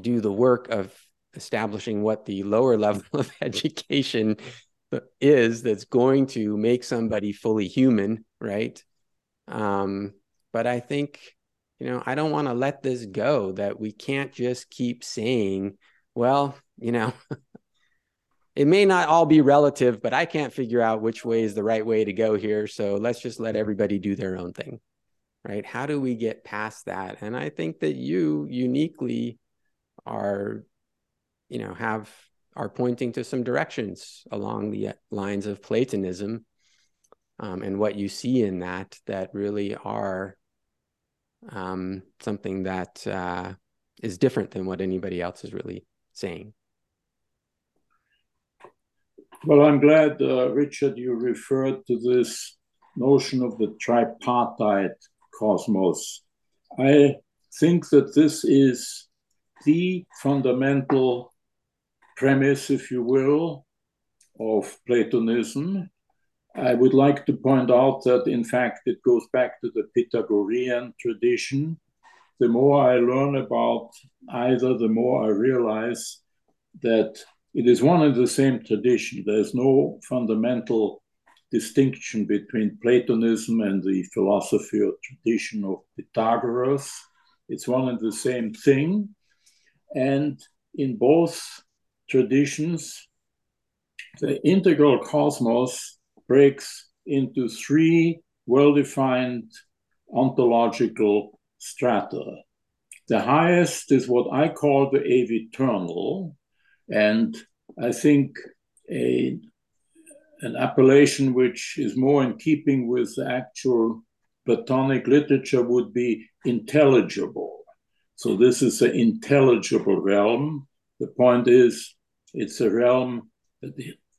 Speaker 4: do the work of establishing what the lower level of education is that's going to make somebody fully human, right? Um, but I think, you know, I don't want to let this go that we can't just keep saying, well, you know, it may not all be relative, but I can't figure out which way is the right way to go here. So let's just let everybody do their own thing, right? How do we get past that? And I think that you uniquely are, you know, have are pointing to some directions along the lines of Platonism um, and what you see in that that really are um, something that uh, is different than what anybody else is really saying.
Speaker 3: Well, I'm glad, uh, Richard, you referred to this notion of the tripartite cosmos. I think that this is the fundamental premise, if you will, of Platonism. I would like to point out that, in fact, it goes back to the Pythagorean tradition. The more I learn about either, the more I realize that it is one and the same tradition. There's no fundamental distinction between Platonism and the philosophy or tradition of Pythagoras. It's one and the same thing. And in both traditions, the integral cosmos breaks into three well defined ontological strata. The highest is what I call the aeviternal, and I think a, an appellation which is more in keeping with the actual Platonic literature would be intelligible. So, this is the intelligible realm. The point is, it's a realm that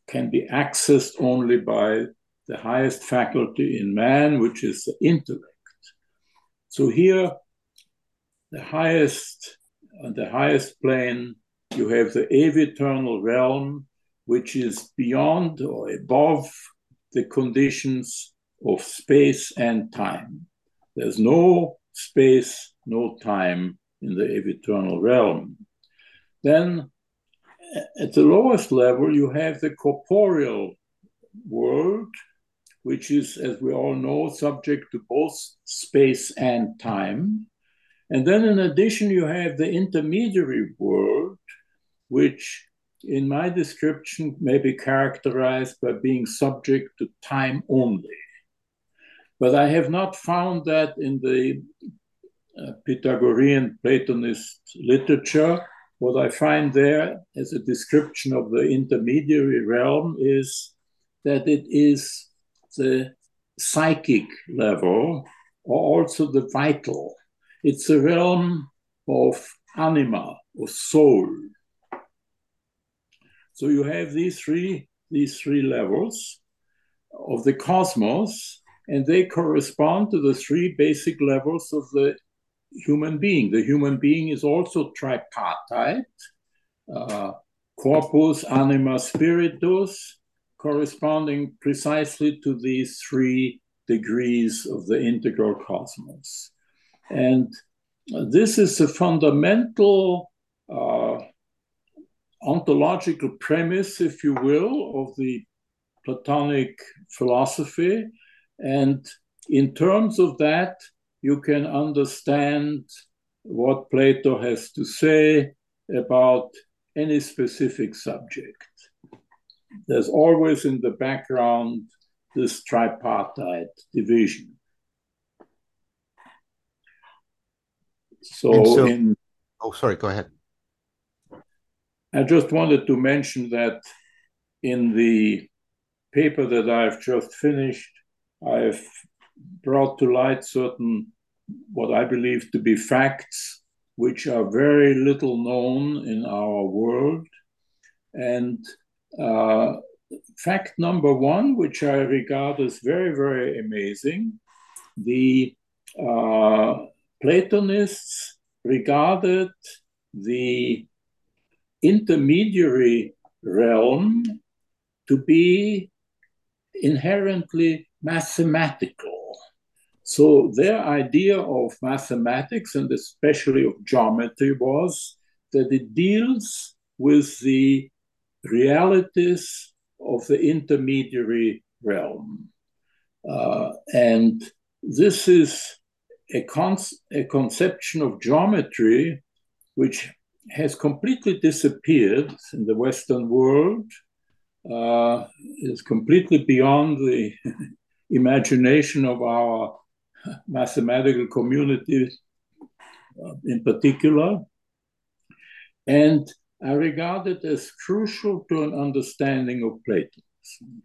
Speaker 3: can be accessed only by the highest faculty in man, which is the intellect. So here, the highest on the highest plane, you have the aeviternal realm, which is beyond or above the conditions of space and time. There's no space, no time in the aeviternal realm. Then at the lowest level, you have the corporeal world, which is, as we all know, subject to both space and time. And then, in addition, you have the intermediary world, which, in my description, may be characterized by being subject to time only. But I have not found that in the uh, Pythagorean Platonist literature what I find there as a description of the intermediary realm is that it is the psychic level or also the vital. It's a realm of anima or soul. So you have these three these three levels of the cosmos, and they correspond to the three basic levels of the human being. The human being is also tripartite. Uh, corpus, anima, spiritus, corresponding precisely to these three degrees of the integral cosmos. And this is a fundamental uh, ontological premise, if you will, of the Platonic philosophy. And in terms of that, you can understand what Plato has to say about any specific subject. There's always in the background this tripartite division. So, so in,
Speaker 2: oh, sorry, go ahead.
Speaker 3: I just wanted to mention that in the paper that I've just finished, I've brought to light certain what I believe to be facts which are very little known in our world. And uh, fact number one, which I regard as very, very amazing, the uh, Platonists regarded the intermediary realm to be inherently mathematical. So their idea of mathematics and especially of geometry was that it deals with the realities of the intermediary realm. Uh, and this is a, con- a conception of geometry which has completely disappeared in the Western world, uh, is completely beyond the imagination of our mathematical community uh, in particular. And I regard it as crucial to an understanding of Platonism.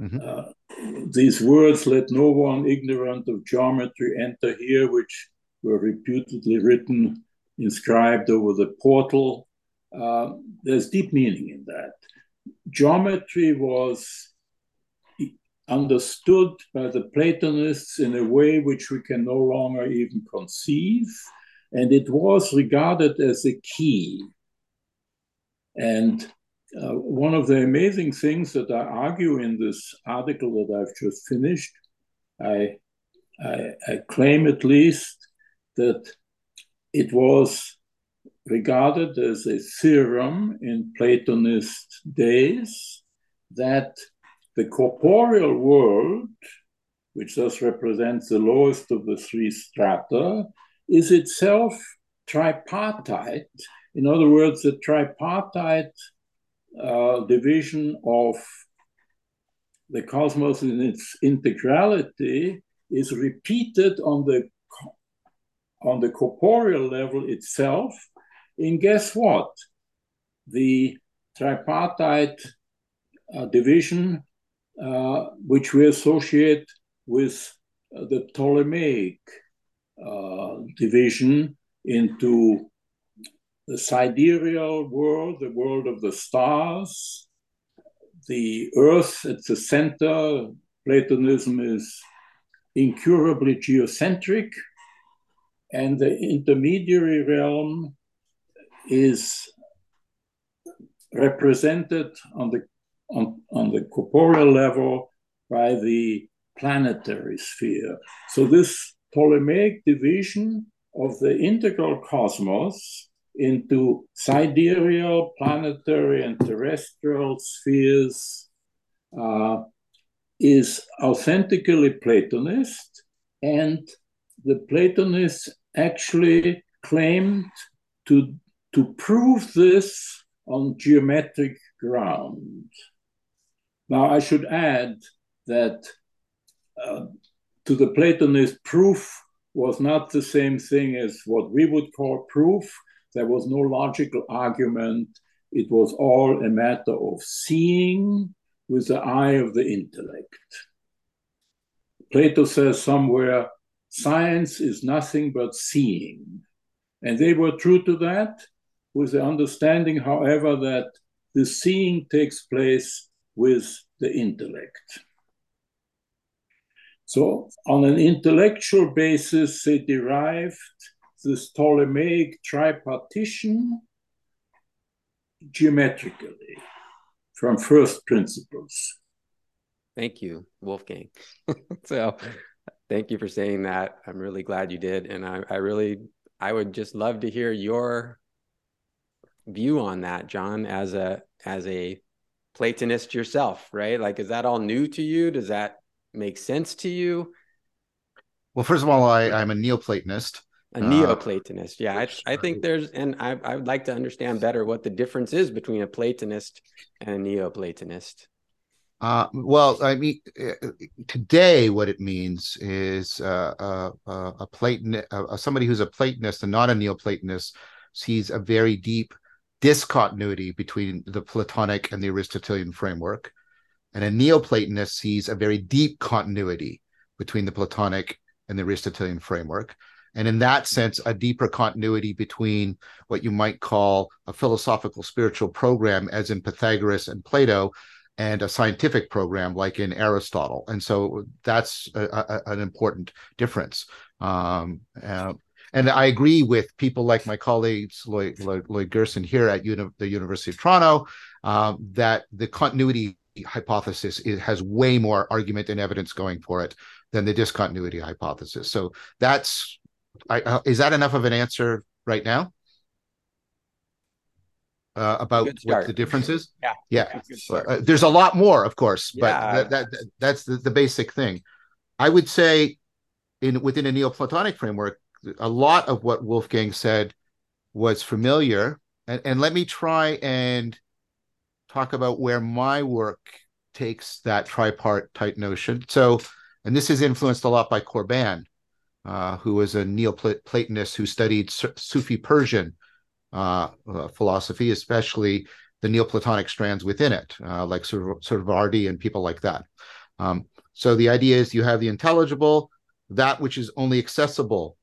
Speaker 3: Mm-hmm. Uh, these words, let no one ignorant of geometry enter here, which were reputedly written, inscribed over the portal. Uh, there's deep meaning in that. Geometry was understood by the Platonists in a way which we can no longer even conceive, and it was regarded as a key and uh, one of the amazing things that I argue in this article that I've just finished, I, I, I claim at least that it was regarded as a theorem in Platonist days that the corporeal world, which thus represents the lowest of the three strata, is itself tripartite. In other words, the tripartite uh, division of the cosmos in its integrality is repeated on the on the corporeal level itself. And guess what? The tripartite uh, division, uh, which we associate with uh, the Ptolemaic uh, division into the sidereal world, the world of the stars, the earth at the center. Platonism is incurably geocentric, and the intermediary realm is represented on the on, on the corporeal level by the planetary sphere. So this Ptolemaic division of the integral cosmos into sidereal, planetary, and terrestrial spheres uh, is authentically Platonist, and the Platonists actually claimed to, to prove this on geometric ground. Now, I should add that uh, to the Platonist, proof was not the same thing as what we would call proof. There was no logical argument. It was all a matter of seeing with the eye of the intellect. Plato says somewhere, science is nothing but seeing. And they were true to that, with the understanding, however, that the seeing takes place with the intellect. So, on an intellectual basis, they derived this Ptolemaic tripartition geometrically from first principles.
Speaker 4: Thank you, Wolfgang. so, thank you for saying that. I'm really glad you did, and I, I really, I would just love to hear your view on that, John, as a as a Platonist yourself, right? Like, is that all new to you? Does that make sense to you?
Speaker 2: Well, first of all, I, I'm a Neoplatonist.
Speaker 4: A Neoplatonist, uh, yeah. I, I think there's, and I, I would like to understand better what the difference is between a Platonist and a Neoplatonist.
Speaker 2: Uh, well, I mean, uh, today what it means is uh, uh, uh a Platon, uh, somebody who's a Platonist and not a Neoplatonist sees a very deep discontinuity between the Platonic and the Aristotelian framework, and a Neoplatonist sees a very deep continuity between the Platonic and the Aristotelian framework. And in that sense, a deeper continuity between what you might call a philosophical spiritual program, as in Pythagoras and Plato, and a scientific program like in Aristotle. And so that's a, a, an important difference. Um, uh, and I agree with people like my colleagues Lloyd, Lloyd, Lloyd Gerson here at uni- the University of Toronto um, that the continuity hypothesis is, has way more argument and evidence going for it than the discontinuity hypothesis. So that's I, uh, is that enough of an answer right now? Uh, about what the difference is?
Speaker 4: Yeah,
Speaker 2: yeah. Uh, there's a lot more, of course, but that, that, that's the, the basic thing. I would say, in within a Neoplatonic framework, a lot of what Wolfgang said was familiar, and, and let me try and talk about where my work takes that tripartite notion. So, and this is influenced a lot by Corbin, uh, who was a Neoplatonist who studied Sufi Persian uh, uh, philosophy, especially the Neoplatonic strands within it, uh, like Suhrawardi and people like that. Um, so the idea is you have the intelligible, that which is only accessible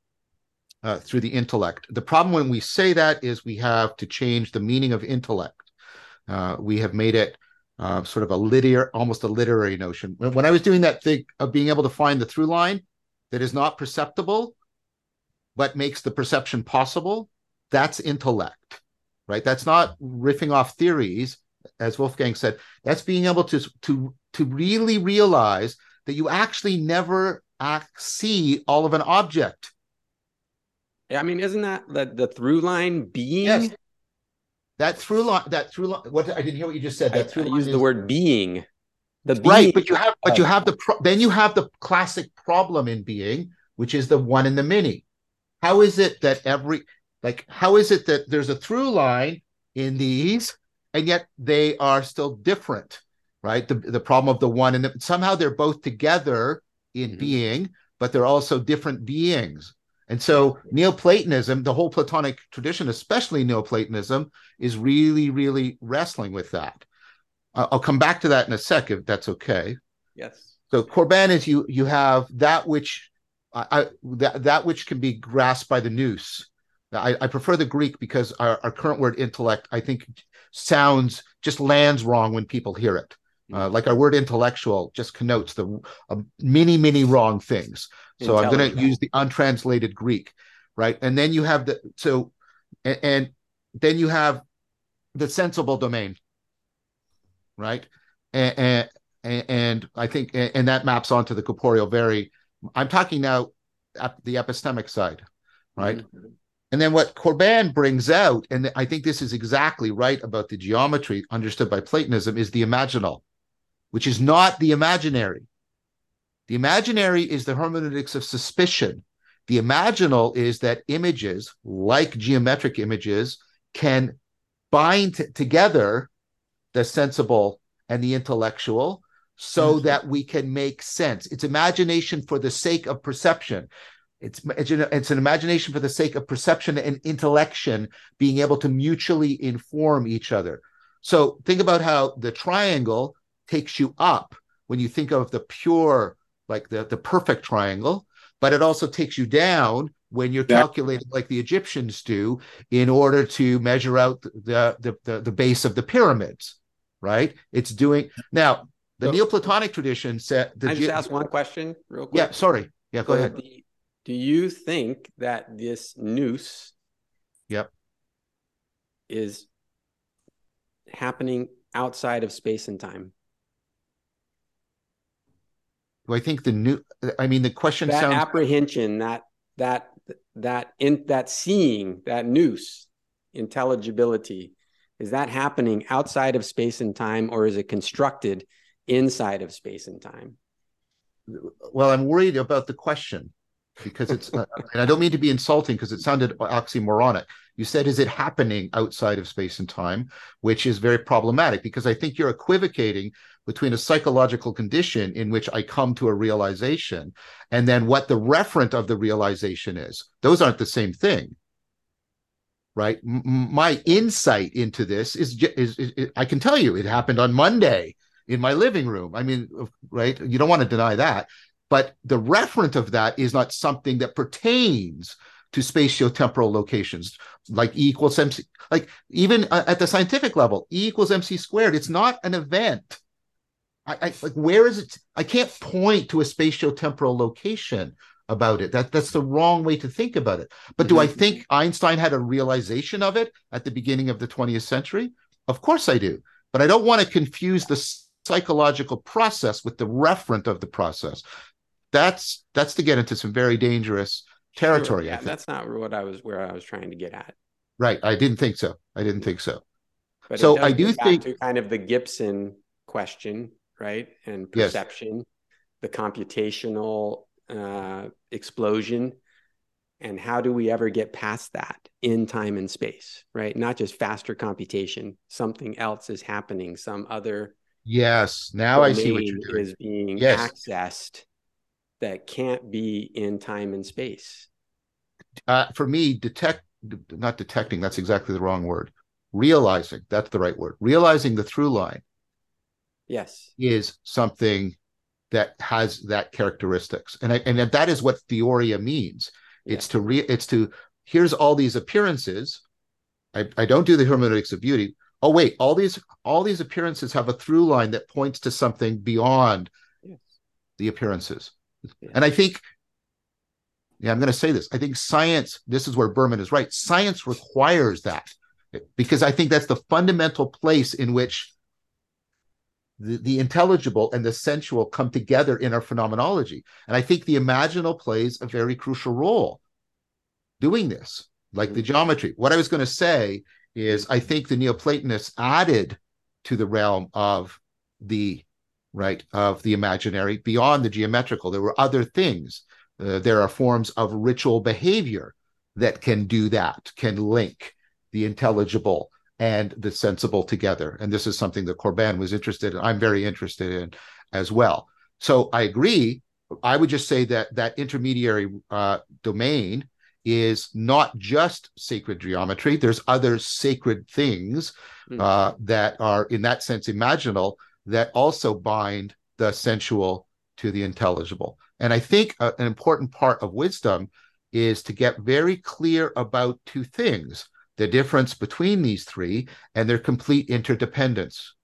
Speaker 2: uh, through the intellect. The problem when we say that is we have to change the meaning of intellect. Uh, we have made it uh, sort of a literary, almost a literary notion. When I was doing that thing of being able to find the through line that is not perceptible, but makes the perception possible, that's intellect, right? That's not riffing off theories, as Wolfgang said. That's being able to to to really realize that you actually never act, see all of an object.
Speaker 4: I mean, isn't that the, the through line being?
Speaker 2: Yes. That through line, that through line. What I didn't hear what you just said. That through
Speaker 4: I, I use the word being.
Speaker 2: The being right, but you have, but you have the pro- then you have the classic problem in being, which is the one in the many. How is it that every like how is it that there's a through line in these and yet they are still different, right? The the problem of the one and the, somehow they're both together in mm-hmm. being, but they're also different beings. And so Neoplatonism, the whole Platonic tradition, especially Neoplatonism, is really, really wrestling with that. I'll come back to that in a sec if that's okay.
Speaker 4: Yes.
Speaker 2: So Corbin is you you have that which I, that that which can be grasped by the nous. I, I prefer the Greek because our, our, current word intellect I think sounds just lands wrong when people hear it. Uh, like our word intellectual just connotes the uh, many many wrong things. So I'm going to use the untranslated Greek, right? And then you have the so, and, and then you have the sensible domain, right? And, and, and I think and that maps onto the corporeal very. I'm talking now at the epistemic side, right? Mm-hmm. And then what Corbin brings out, and I think this is exactly right about the geometry understood by Platonism, is the imaginal, which is not the imaginary. The imaginary is the hermeneutics of suspicion. The imaginal is that images, like geometric images, can bind t- together the sensible and the intellectual so mm-hmm. that we can make sense. It's imagination for the sake of perception. It's, it's an imagination for the sake of perception and intellection being able to mutually inform each other. So think about how the triangle takes you up when you think of the pure like the, the perfect triangle. but it also takes you down when you're calculating like the Egyptians do in order to measure out the the the, the base of the pyramids, right? It's doing now the
Speaker 4: So-
Speaker 2: Neoplatonic tradition said the
Speaker 4: I just
Speaker 2: ge-
Speaker 4: ask one question real quick.
Speaker 2: yeah, sorry. Yeah, go
Speaker 4: So
Speaker 2: ahead.
Speaker 4: the- do you think that this nous
Speaker 2: Yep.
Speaker 4: is happening outside of space and time?
Speaker 2: Do I think the new I mean the question
Speaker 4: That
Speaker 2: sounds
Speaker 4: apprehension, that that that in that seeing, that nous, intelligibility, is that happening outside of space and time, or is it constructed inside of space and time?
Speaker 2: well, I'm worried about the question because it's, uh, and I don't mean to be insulting because it sounded oxymoronic. You said, is it happening outside of space and time, which is very problematic because I think you're equivocating between a psychological condition in which I come to a realization and then what the referent of the realization is. Those aren't the same thing. Right. M- my insight into this is, is, is, is, I can tell you it happened on Monday in my living room. I mean, right? You don't want to deny that. But the referent of that is not something that pertains to spatiotemporal locations like E equals MC. Like even uh, at the scientific level, E equals MC squared. It's not an event. I, I like where is it? I can't point to a spatiotemporal location about it. That that's the wrong way to think about it. But do I
Speaker 4: Mhm.
Speaker 2: think Einstein had a realization of it at the beginning of the 20th century? Of course I do. But I don't want to confuse the psychological process with the referent of the process. That's that's to get into some very dangerous territory.
Speaker 4: Sure, yeah, that's not what I was where I was trying to get at.
Speaker 2: Right. I didn't think so. I didn't think so.
Speaker 4: But
Speaker 2: So I do think-
Speaker 4: to kind of the Gibson question, right? And
Speaker 2: Yes.
Speaker 4: perception, the computational uh, explosion, and how do we ever get past that in time and space, right? Not just faster computation. Something else is happening. Some other
Speaker 2: Yes. Now I see what you're doing.
Speaker 4: is being
Speaker 2: Yes.
Speaker 4: accessed that can't be in time and space.
Speaker 2: uh, for me, detect not detecting, that's exactly the wrong word. Realizing, that's the right word. Realizing the through line
Speaker 4: Yes.
Speaker 2: is something that has that characteristics. And I, and that is what theoria means. It's to re it's to here's all these appearances. I, I don't do the hermeneutics of beauty. Oh, wait, all these all these appearances have a through line that points to something beyond the appearances. And I think, yeah, I'm going to say this. I think science, this is where Berman is right. Science requires that because I think that's the fundamental place in which the, the intelligible and the sensual come together in our phenomenology. And I think the imaginal plays a very crucial role doing this, like the mm-hmm. geometry. What I was going to say is I think the Neoplatonists added to the realm of the right of the imaginary beyond the geometrical. There were other things. Uh, there are forms of ritual behavior that can do that, can link the intelligible and the sensible together. And this is something that Corbin was interested in. I'm very interested in as well. So I agree. I would just say that that intermediary uh, domain is not just sacred geometry. There's other sacred things
Speaker 4: Mm.
Speaker 2: uh, that are, in that sense, imaginal that also bind the sensual to the intelligible. And I think uh, an important part of wisdom is to get very clear about two things the difference between these three and their complete interdependence.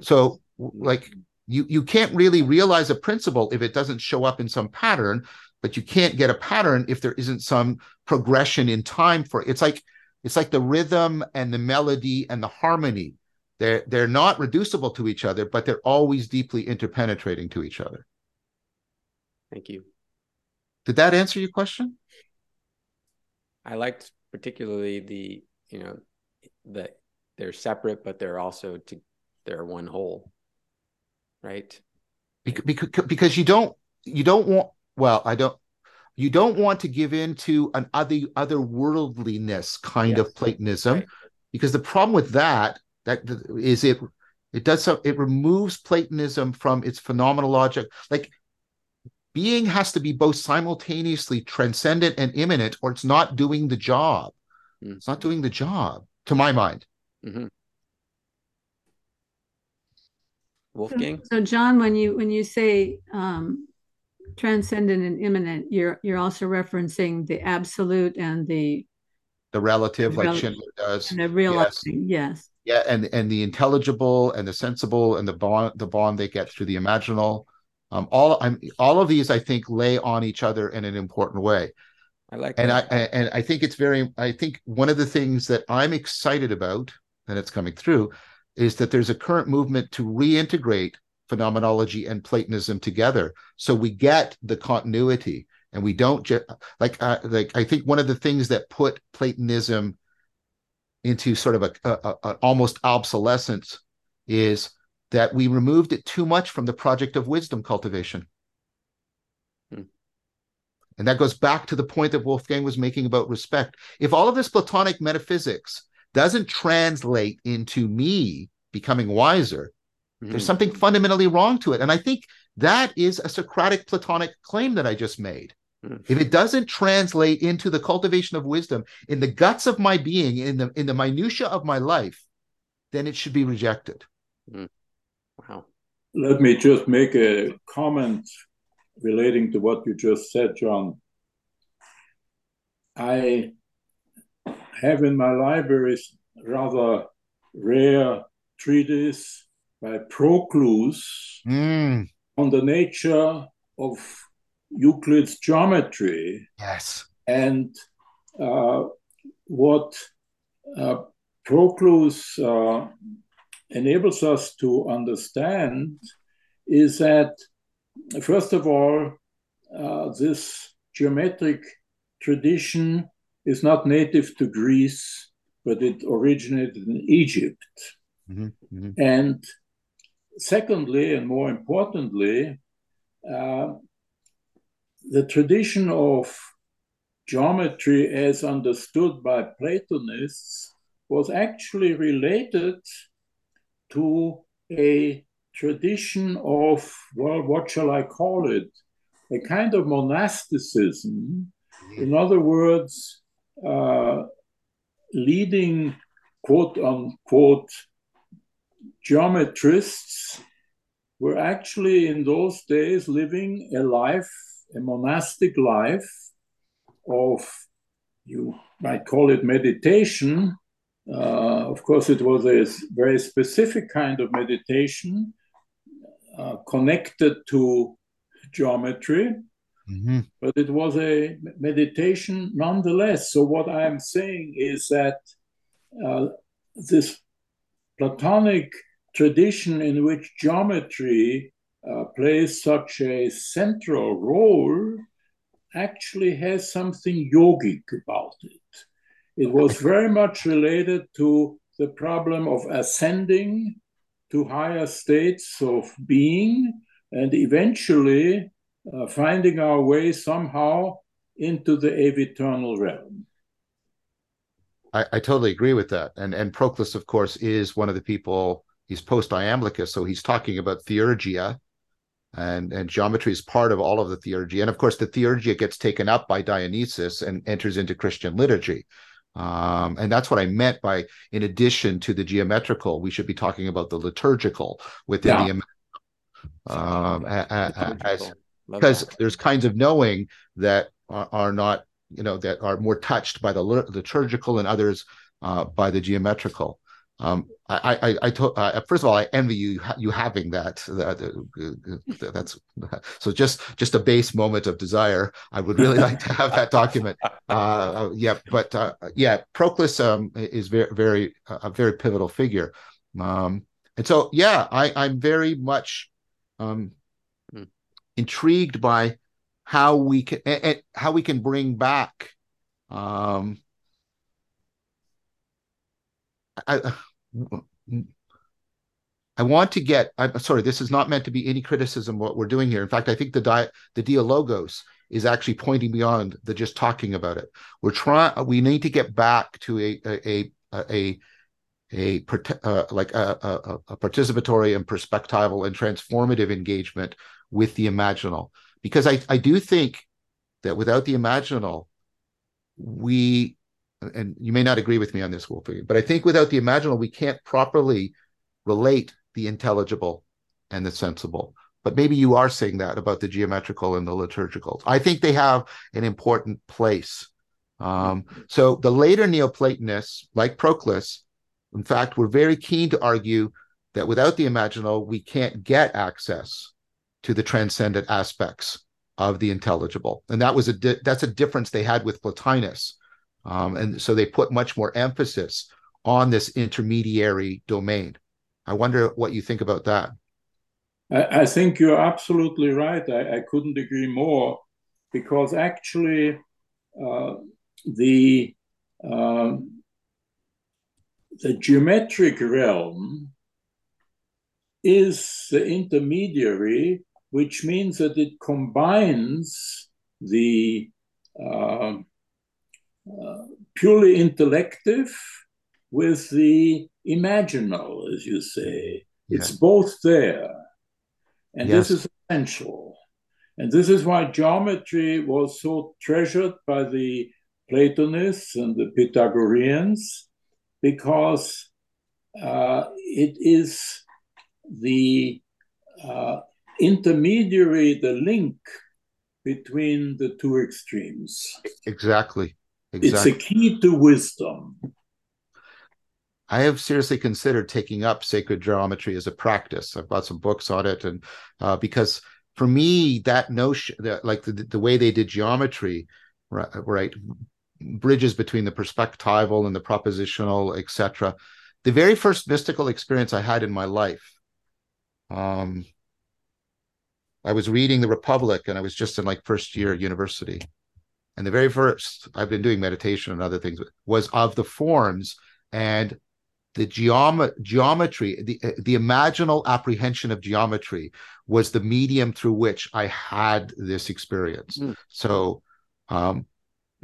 Speaker 2: So, like, you, you can't really realize a principle if it doesn't show up in some pattern, but you can't get a pattern if there isn't some progression in time for it. It's like it's like the rhythm and the melody and the harmony. They're they're not reducible to each other, but they're always deeply interpenetrating to each other.
Speaker 4: Thank you.
Speaker 2: Did that answer your question?
Speaker 4: I liked particularly the, you know, that they're separate, but they're also to they're one whole. Right.
Speaker 2: Because, because because you don't you don't want well I don't you don't want to give in to an other otherworldliness kind
Speaker 4: Yes.
Speaker 2: of Platonism
Speaker 4: Right.
Speaker 2: because the problem with that that th- is it it does so it removes Platonism from its phenomenologic like being has to be both simultaneously transcendent and immanent or it's not doing the job
Speaker 4: Mm.
Speaker 2: it's not doing the job to my mind
Speaker 4: Mhm. Wolfgang.
Speaker 1: So John, when you when you say um, transcendent and immanent, you're you're also referencing the absolute and the
Speaker 2: the relative,
Speaker 1: The
Speaker 2: like
Speaker 1: rel-
Speaker 2: Schindler does.
Speaker 1: and the realizing. Yes.
Speaker 2: Yeah, and and the intelligible and the sensible and the bond the bond they get through the imaginal. Um, all I'm all of these I think lay on each other in an important way.
Speaker 4: I like
Speaker 2: and I
Speaker 4: that.
Speaker 2: and I think it's very I think one of the things that I'm excited about and it's coming through is that there's a current movement to reintegrate phenomenology and Platonism together so we get the continuity and we don't just like uh, like I think one of the things that put Platonism into sort of a, a, a almost obsolescence is that we removed it too much from the project of wisdom cultivation.
Speaker 4: Hmm.
Speaker 2: And that goes back to the point that Wolfgang was making about respect. If all of this Platonic metaphysics doesn't translate into me becoming wiser, there's
Speaker 4: Mhm.
Speaker 2: something fundamentally wrong to it. And I think that is a Socratic Platonic claim that I just made. If it doesn't translate into the cultivation of wisdom in the guts of my being, in the in the minutia of my life, then it should be rejected.
Speaker 4: Wow.
Speaker 3: Let me just make a comment relating to what you just said, John. I have in my libraries rather rare treatise by Proclus
Speaker 2: Mm,
Speaker 3: on the nature of Euclid's geometry
Speaker 2: yes.
Speaker 3: and uh, what uh, Proclus uh, enables us to understand is that, first of all, uh, this geometric tradition is not native to Greece, but it originated in Egypt.
Speaker 2: Mhm, mhm.
Speaker 3: And secondly, and more importantly, uh, the tradition of geometry as understood by Platonists was actually related to a tradition of, well, what shall I call it? A kind of monasticism. In other words, uh, leading quote unquote geometrists were actually in those days living a life, a monastic life of, you might call it meditation. Uh, of course, it was a very specific kind of meditation uh, connected to geometry,
Speaker 2: Mhm.
Speaker 3: but it was a meditation nonetheless. So, what I'm saying is that uh, this Platonic tradition in which geometry uh, plays such a central role actually has something yogic about it. It was very much related to the problem of ascending to higher states of being and eventually uh, finding our way somehow into the eternal realm.
Speaker 2: I, I totally agree with that. And and Proclus, of course, is one of the people. He's post Iamblichus, so he's talking about theurgia, and and geometry is part of all of the theurgia. And of course, the theurgia gets taken up by Dionysius and enters into Christian liturgy. Um, and that's what I meant by, in addition to the geometrical, we should be talking about the liturgical within
Speaker 3: Yeah.
Speaker 2: the um, because there's kinds of knowing that are, are not you know that are more touched by the liturgical and others uh, by the geometrical um, I, I, I, to, uh, first of all, I envy you, you having that. that uh, that's so just, just a base moment of desire. I would really like to have that document. Uh, yeah, but uh, yeah, Proclus um, is very, very, a very pivotal figure. Um, and so, yeah, I, I'm very much um,
Speaker 4: Hmm.
Speaker 2: intrigued by how we can, and, and how we can bring back. Um, I, I want to get. I'm sorry. This is not meant to be any criticism what we're doing here. In fact, I think the di, the dialogos is actually pointing beyond the just talking about it. We're trying. We need to get back to a a a a, a uh, like a, a, a participatory and perspectival and transformative engagement with the imaginal, because I I do think that without the imaginal, we and you may not agree with me on this, Wolfie, but I think without the imaginal, we can't properly relate the intelligible and the sensible. but maybe you are saying that about the geometrical and the liturgical. I think they have an important place. Um, so the later Neoplatonists, like Proclus, in fact, were very keen to argue that without the imaginal, we can't get access to the transcendent aspects of the intelligible, and that was a di- that's a difference they had with Plotinus, um, and so they put much more emphasis on this intermediary domain. I wonder what you think about that.
Speaker 3: I, I think you're absolutely right. I, I, couldn't agree more because actually uh, the uh, the geometric realm is the intermediary, which means that it combines the uh, uh, purely intellective with the imaginal, as you say. Yeah. It's both there. And yes. this is essential. And this is why geometry was so treasured by the Platonists and the Pythagoreans, because uh, it is the uh, intermediary, the link between the two extremes.
Speaker 2: Exactly.
Speaker 3: Exactly. It's a key to wisdom.
Speaker 2: I have seriously considered taking up sacred geometry as a practice. I've bought some books on it, and uh, because for me, that notion, that like the, the way they did geometry, right, right, bridges between the perspectival and the propositional, etc. The very first mystical experience I had in my life, um, I was reading the Republic, and I was just in like first year university, and the very first I've been doing meditation and other things was of the forms and the geom- geometry, the the imaginal apprehension of geometry was the medium through which I had this experience. Mm. So um,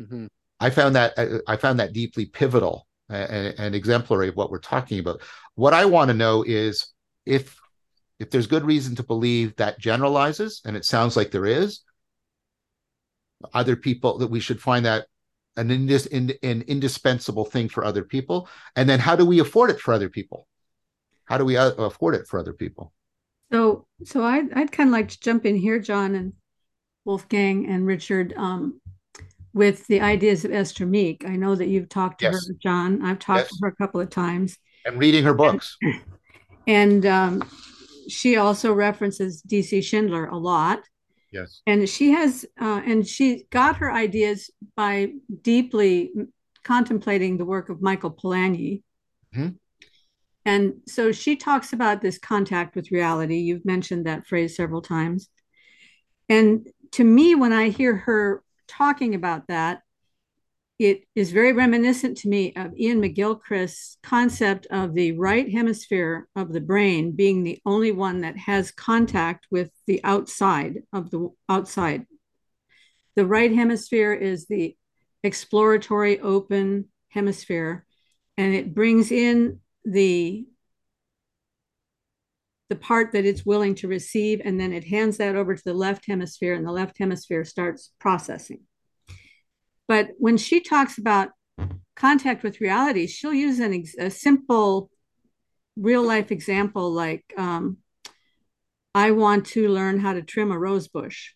Speaker 2: mm-hmm. I found that I found that deeply pivotal and, and exemplary of what we're talking about. What I want to know is if if there's good reason to believe that generalizes, and it sounds like there is, other people that we should find that an, indis, in, an indispensable thing for other people. And then how do we afford it for other people? How do we uh, afford it for other people?
Speaker 1: So so i'd, I'd kind of like to jump in here john and wolfgang and richard um, with the ideas of esther meek. I know that you've talked to yes. her john. I've talked yes. to her a couple of times.
Speaker 2: And reading her books.
Speaker 1: And, and um, she also references dc schindler a lot
Speaker 2: Yes.
Speaker 1: And she has, uh, and she got her ideas by deeply contemplating the work of Michael Polanyi. Mm-hmm. And so she talks about this contact with reality. You've mentioned that phrase several times. And to me, when I hear her talking about that, it is very reminiscent to me of Iain McGilchrist's concept of the right hemisphere of the brain being the only one that has contact with the outside of the outside. The right hemisphere is the exploratory open hemisphere and it brings in the the part that it's willing to receive and then it hands that over to the left hemisphere and the left hemisphere starts processing but when she talks about contact with reality, she'll use an ex- a simple real life example like um, I want to learn how to trim a rose bush.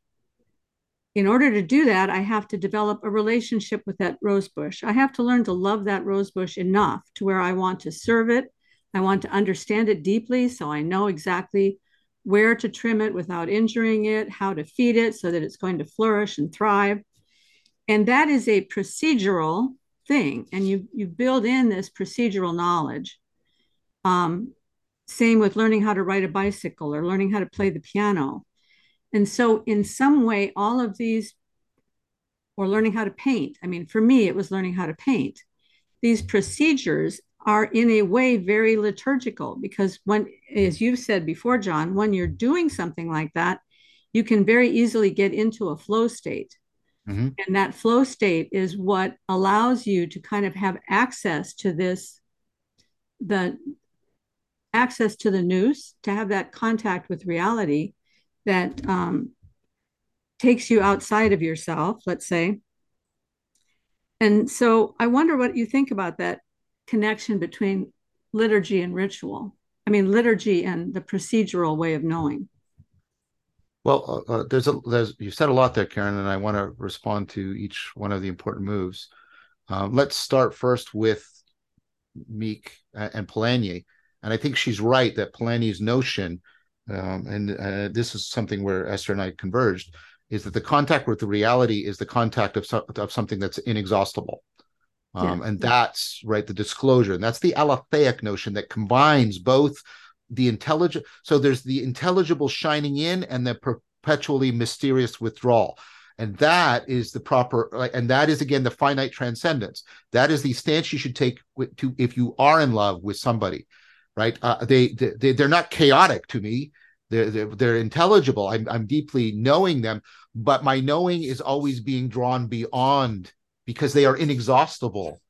Speaker 1: In order to do that, I have to develop a relationship with that rose bush. I have to learn to love that rose bush enough to where I want to serve it. I want to understand it deeply so I know exactly where to trim it without injuring it, how to feed it so that it's going to flourish and thrive and that is a procedural thing and you you build in this procedural knowledge. Um, same with learning how to ride a bicycle or learning how to play the piano. And so in some way all of these or learning how to paint i mean for me it was learning how to paint. These procedures are in a way very liturgical because when as you've said before john when you're doing something like that you can very easily get into a flow state Mm-hmm. And that flow state is what allows you to kind of have access to this, the access to the nous, to have that contact with reality that um, takes you outside of yourself, let's say. And so I wonder what you think about that connection between liturgy and ritual. I mean, liturgy and the procedural way of knowing.
Speaker 2: Well, uh, uh, there's a there's you said a lot there, Karen, and I want to respond to each one of the important moves. Um, let's start first with Meek and Polanyi, and I think she's right that Polanyi's notion, um, and uh, this is something where Esther and I converged, is that the contact with the reality is the contact of of something that's inexhaustible. Um, yeah. And that's right, the disclosure. And that's the aletheia notion that combines both the intelligent so there's the intelligible shining in and the perpetually mysterious withdrawal. And that is the proper and that is again the finite transcendence. That is the stance you should take to if you are in love with somebody right? Uh, they, they they're not chaotic to me. They're they're, they're intelligible. I'm, I'm deeply knowing them but my knowing is always being drawn beyond because they are inexhaustible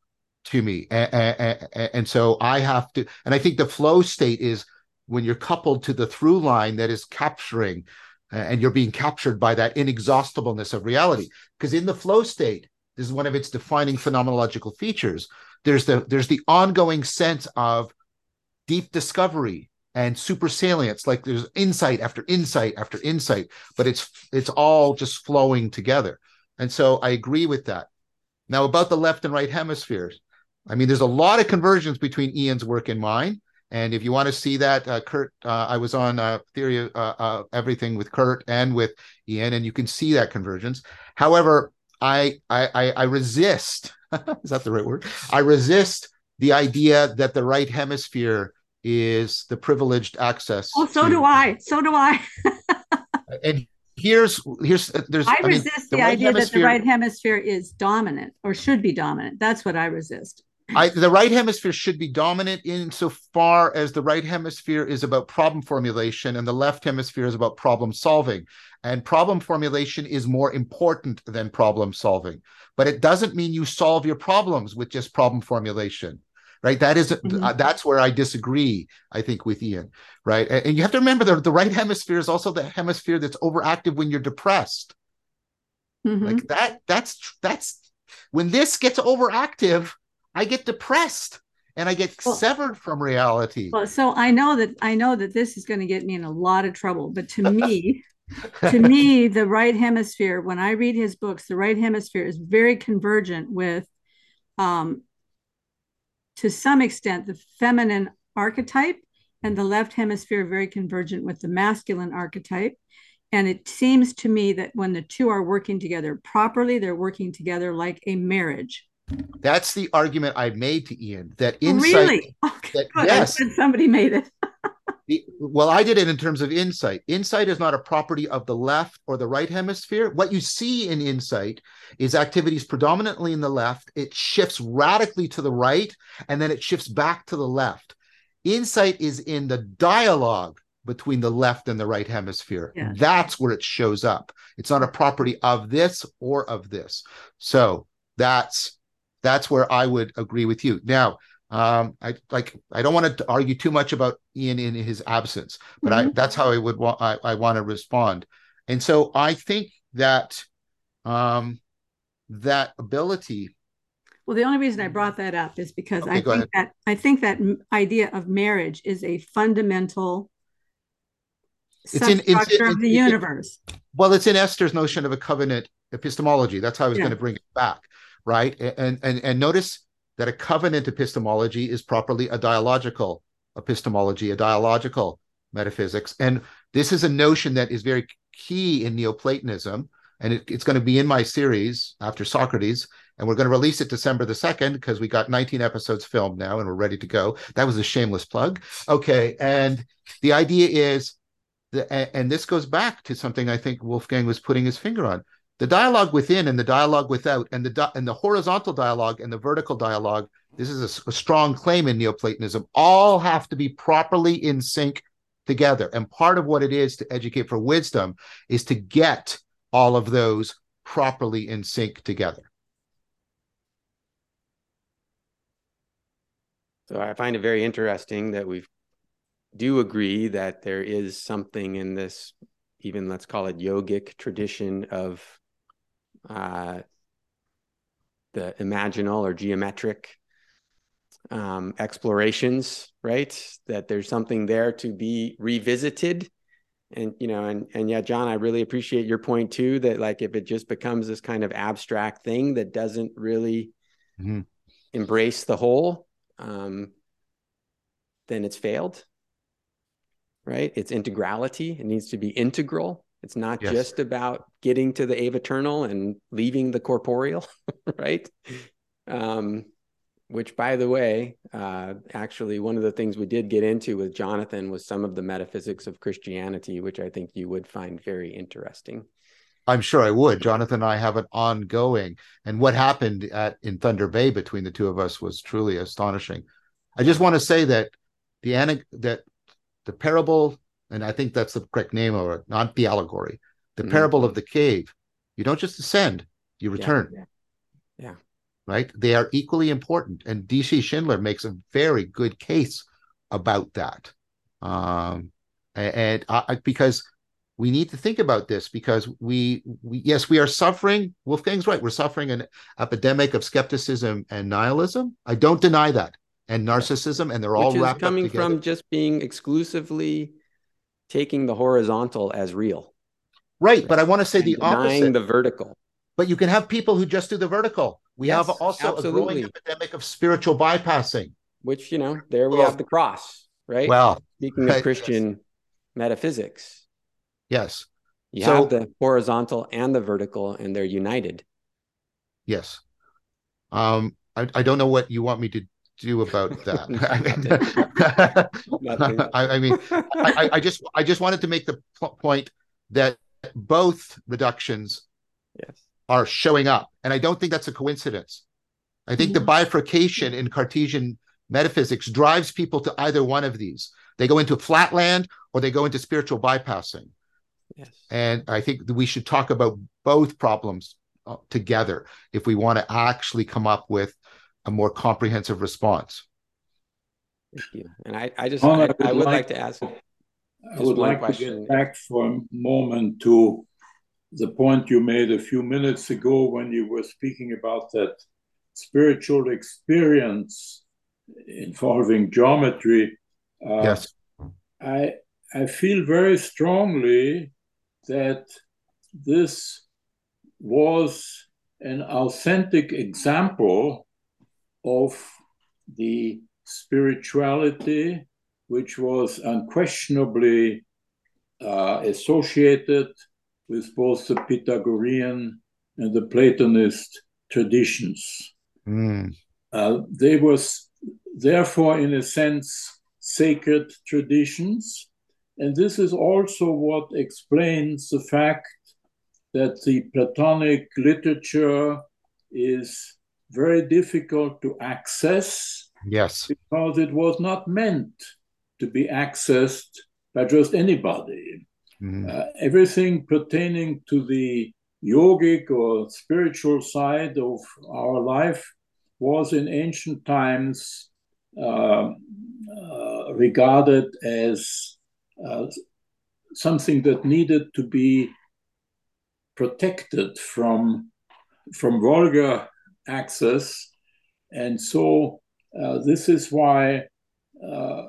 Speaker 2: to me. And, and, and so i have to and i think the flow state is when you're coupled to the through line that is capturing uh, and you're being captured by that inexhaustibleness of reality. Because in the flow state this is one of its defining phenomenological features there's the there's the ongoing sense of deep discovery and super salience. Like there's insight after insight after insight but it's it's all just flowing together. And so i agree with that. Now about the left and right hemispheres i mean there's a lot of conversions between iain's work and mine and if you want to see that, uh, Curt, uh, I was on uh, Theory uh, uh, Everything with Curt and with Iain, and you can see that convergence. However, I I, I resist. is that the right word? I resist the idea that the right hemisphere is the privileged access.
Speaker 1: Oh, so to, do I. So do I.
Speaker 2: and here's here's uh, there's.
Speaker 1: I, I resist mean, the, the right idea that the right hemisphere is dominant or should be dominant. That's what I resist.
Speaker 2: I, the right hemisphere should be dominant insofar as the right hemisphere is about problem formulation and the left hemisphere is about problem solving. And problem formulation is more important than problem solving. But it doesn't mean you solve your problems with just problem formulation. Right. That is, mm-hmm. uh, that's where I disagree, I think, with Iain. Right. And, and you have to remember that the right hemisphere is also the hemisphere that's overactive when you're depressed. Mm-hmm. Like that, that's, that's when this gets overactive I get depressed and I get well, severed from reality.
Speaker 1: Well, so I know that I know that this is going to get me in a lot of trouble, but to me, to me, the right hemisphere, when I read his books, the right hemisphere is very convergent with um to some extent the feminine archetype and the left hemisphere very convergent with the masculine archetype. And it seems to me that when the two are working together properly, they're working together like a marriage.
Speaker 2: That's the argument I made to Iain. That oh, insight.
Speaker 1: Really? Okay, that, oh, yes. somebody made it.
Speaker 2: the, well, I did it in terms of insight. Insight is not a property of the left or the right hemisphere. What you see in insight is activities predominantly in the left. It shifts radically to the right, and then it shifts back to the left. Insight is in the dialogue between the left and the right hemisphere. That's where it shows up. It's not a property of this or of this. So that's that's where I would agree with you. Now, um, I like I don't want to argue too much about Iain in his absence, but mm-hmm. I that's how I would want I, I want to respond. And so I think that um that ability
Speaker 1: well, the only reason I brought that up is because okay, I think ahead. that I think that idea of marriage is a fundamental it's in, it's, in, of the universe.
Speaker 2: well, it's in Esther's notion of a covenant epistemology. That's how I was yeah. going to bring it back right? And, and, and notice that a covenant epistemology is properly a dialogical epistemology, a dialogical metaphysics. And this is a notion that is very key in Neoplatonism. And it, it's going to be in my series after Socrates. And we're going to release it December the 2nd because we got 19 episodes filmed now and we're ready to go. That was a shameless plug. Okay. And the idea is, the, and this goes back to something I think Wolfgang was putting his finger on the dialogue within and the dialogue without and the and the horizontal dialogue and the vertical dialogue this is a, a, strong claim in neoplatonism all have to be properly in sync together. And part of what it is to educate for wisdom is to get all of those properly in sync together.
Speaker 4: So i find it very interesting that we do agree that there is something in this even let's call it yogic tradition of uh, the imaginal or geometric um, explorations, right? That there's something there to be revisited and you know and and yeah john i really appreciate your point too that like if it just becomes this kind of abstract thing that doesn't really mm-hmm. embrace the whole um then it's failed right it's integrality it needs to be integral it's not yes. just about getting to the aeviternal and leaving the corporeal right? Um which by the way uh, actually one of the things we did get into with jonathan was some of the metaphysics of christianity which i think you would find very interesting.
Speaker 2: I'm sure i would. Jonathan and i have an ongoing. And what happened at in thunder bay between the two of us was truly astonishing. I just want to say that the that the parable and i think that's the correct name of it not the allegory the mm-hmm. parable of the cave you don't just ascend you return
Speaker 4: yeah, yeah. yeah
Speaker 2: right? They are equally important. And DC Schindler makes a very good case about that. Um, and I, because we need to think about this because we, we yes we are suffering wolfgang's right we're suffering an epidemic of skepticism and nihilism i don't deny that and narcissism and they're all
Speaker 4: is
Speaker 2: wrapped
Speaker 4: coming from just being exclusively taking the horizontal as real
Speaker 2: right, right. but i want to say the opposite
Speaker 4: the vertical
Speaker 2: but you can have people who just do the vertical we yes, have also absolutely. a growing epidemic of spiritual bypassing.
Speaker 4: Which, you know, there we have the cross, right?
Speaker 2: Well,
Speaker 4: speaking right, of Christian yes. metaphysics.
Speaker 2: Yes.
Speaker 4: You so, have the horizontal and the vertical, and they're united.
Speaker 2: Yes. Um, I, I don't know what you want me to do about that. I, I mean, I, I, just I just wanted to make the point that both reductions
Speaker 4: yes
Speaker 2: are showing up. And I don't think that's a coincidence. I think the bifurcation in Cartesian metaphysics drives people to either one of these. They go into flatland or they go into spiritual bypassing.
Speaker 4: Yes.
Speaker 2: And I think we should talk about both problems uh, together if we want to actually come up with a more comprehensive response.
Speaker 4: Thank you. And I, I just, I, I, would, I would like, like, to ask.
Speaker 3: I would like question. to get back for a moment to the point you made a few minutes ago when you were speaking about that spiritual experience involving geometry.
Speaker 2: Uh, yes.
Speaker 3: I, I feel very strongly that this was an authentic example of the spirituality which was unquestionably uh, associated with both the Pythagorean and the Platonist traditions.
Speaker 2: Mm.
Speaker 3: Uh, they were therefore, in a sense, sacred traditions. And this is also what explains the fact that the Platonic literature is very difficult to access.
Speaker 2: Yes.
Speaker 3: Because it was not meant to be accessed by just anybody. Mm-hmm. Uh, everything pertaining to the yogic or spiritual side of our life was in ancient times uh, uh, regarded as uh, something that needed to be protected from from vulgar access, and so uh, this is why uh,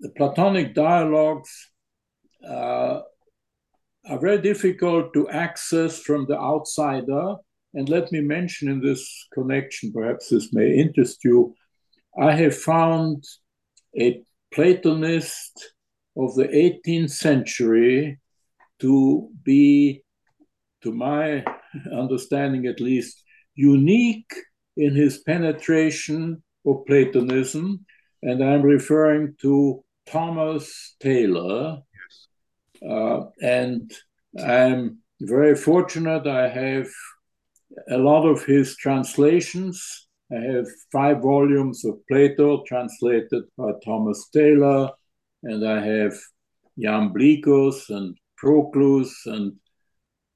Speaker 3: the Platonic dialogues uh, are very difficult to access from the outsider. And let me mention in this connection, perhaps this may interest you, I have found a Platonist of the 18th century to be, to my understanding at least, unique in his penetration of Platonism. And I'm referring to Thomas Taylor, uh, and I'm very fortunate. I have a lot of his translations. I have five volumes of Plato translated by Thomas Taylor, and I have Iamblichus and Proclus and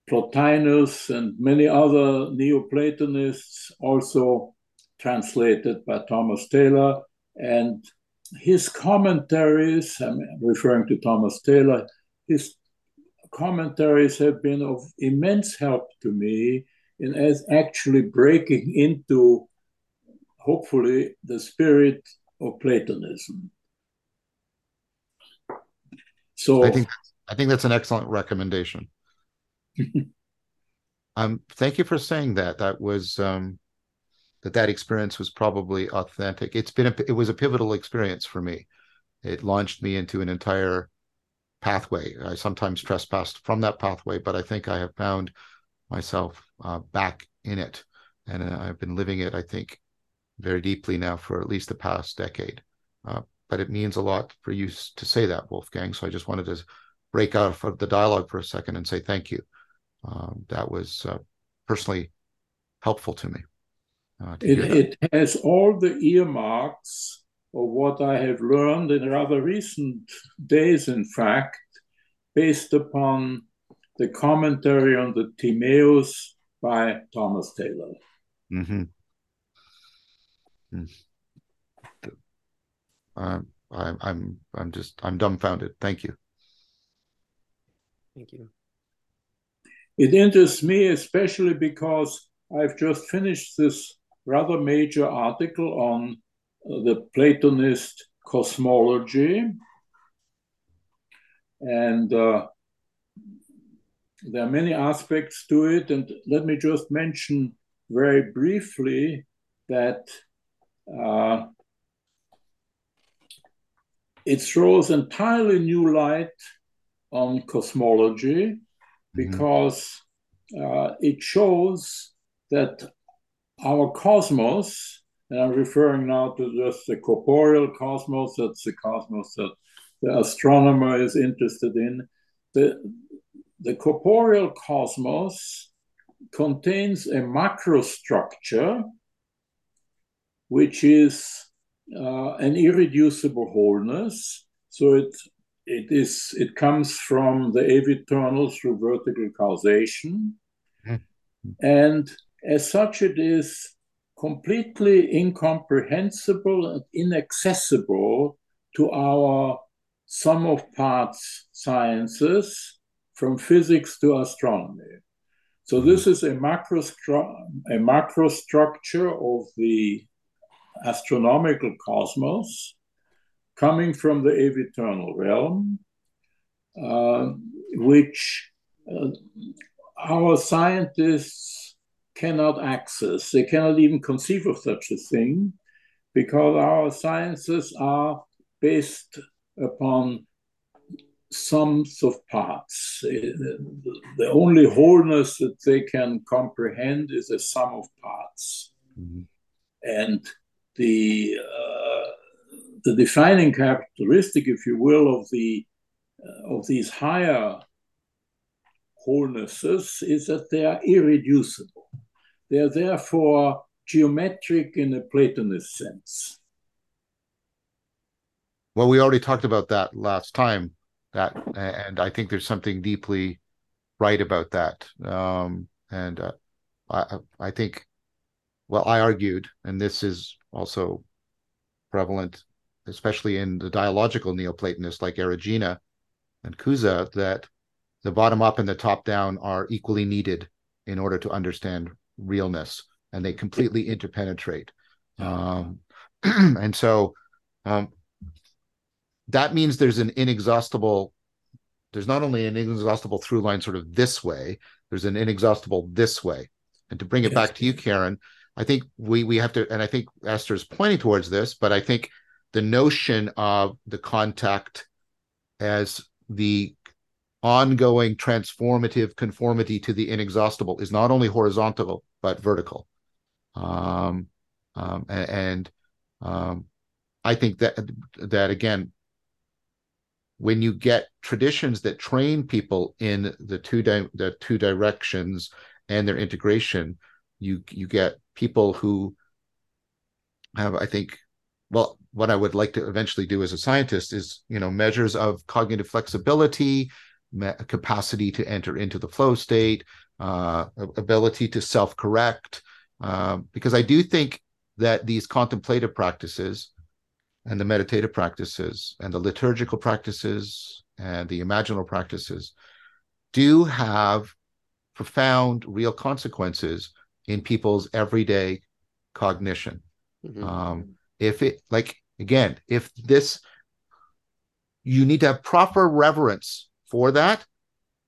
Speaker 3: Plotinus and many other Neoplatonists also translated by Thomas Taylor. And his commentaries, I'm referring to Thomas Taylor, his commentaries have been of immense help to me in as actually breaking into hopefully the spirit of Platonism. So
Speaker 2: I think I think that's an excellent recommendation. um, thank you for saying that. That was um, that that experience was probably authentic. It's been a, it was a pivotal experience for me. It launched me into an entire pathway. I sometimes trespassed from that pathway, but I think I have found myself uh, back in it, and uh, I've been living it. I think very deeply now for at least the past decade. Uh, but it means a lot for you to say that, Wolfgang. So I just wanted to break out of the dialogue for a second and say thank you. Um, that was uh, personally helpful to me.
Speaker 3: Uh, to it, it has all the earmarks of what I have learned in rather recent days, in fact, based upon the commentary on the Timaeus by Thomas Taylor.
Speaker 2: Mm-hmm. Mm. Uh, I, I'm I'm just I'm dumbfounded. Thank you.
Speaker 4: Thank you.
Speaker 3: It interests me especially because I've just finished this rather major article on uh, the Platonist cosmology. And uh, there are many aspects to it. And let me just mention very briefly that uh, it throws entirely new light on cosmology mm-hmm. because uh, it shows that our cosmos, and I'm referring now to just the corporeal cosmos, that's the cosmos that the astronomer is interested in. The, the corporeal cosmos contains a macrostructure which is uh, an irreducible wholeness. So it it is it comes from the aeviternal through vertical causation, mm-hmm. and as such, it is completely incomprehensible and inaccessible to our sum of parts sciences from physics to astronomy. So this is a macro, a macro structure of the astronomical cosmos coming from the aeviternal realm, uh, which uh, our scientists cannot access. They cannot even conceive of such a thing because our sciences are based upon sums of parts. The only wholeness that they can comprehend is a sum of parts. Mm-hmm. And the uh, the defining characteristic, if you will, of the uh, of these higher wholenesses is that they are irreducible. They are therefore geometric in a Platonist sense.
Speaker 2: Well, we already talked about that last time. That, and I think there's something deeply right about that. Um, and uh, I, I think, well, I argued, and this is also prevalent, especially in the dialogical Neoplatonists like Erigena and Cusa, that the bottom up and the top down are equally needed in order to understand realness, and they completely interpenetrate. Um, and so um, that means there's an inexhaustible there's not only an inexhaustible through line sort of this way there's an inexhaustible this way and to bring it yes. back to you karen I think we we have to, and I think Esther is pointing towards this, but I think the notion of the contact as the ongoing transformative conformity to the inexhaustible is not only horizontal but vertical. Um, um, and, um, I think that that again, when you get traditions that train people in the two di- the two directions and their integration, you you get people who have, I think, well, what I would like to eventually do as a scientist is, you know, measures of cognitive flexibility, capacity to enter into the flow state, uh, ability to self-correct, uh, because I do think that these contemplative practices and the meditative practices and the liturgical practices and the imaginal practices do have profound real consequences in people's everyday cognition. Mm-hmm. Um, if it, like, again, if this, you need to have proper reverence for that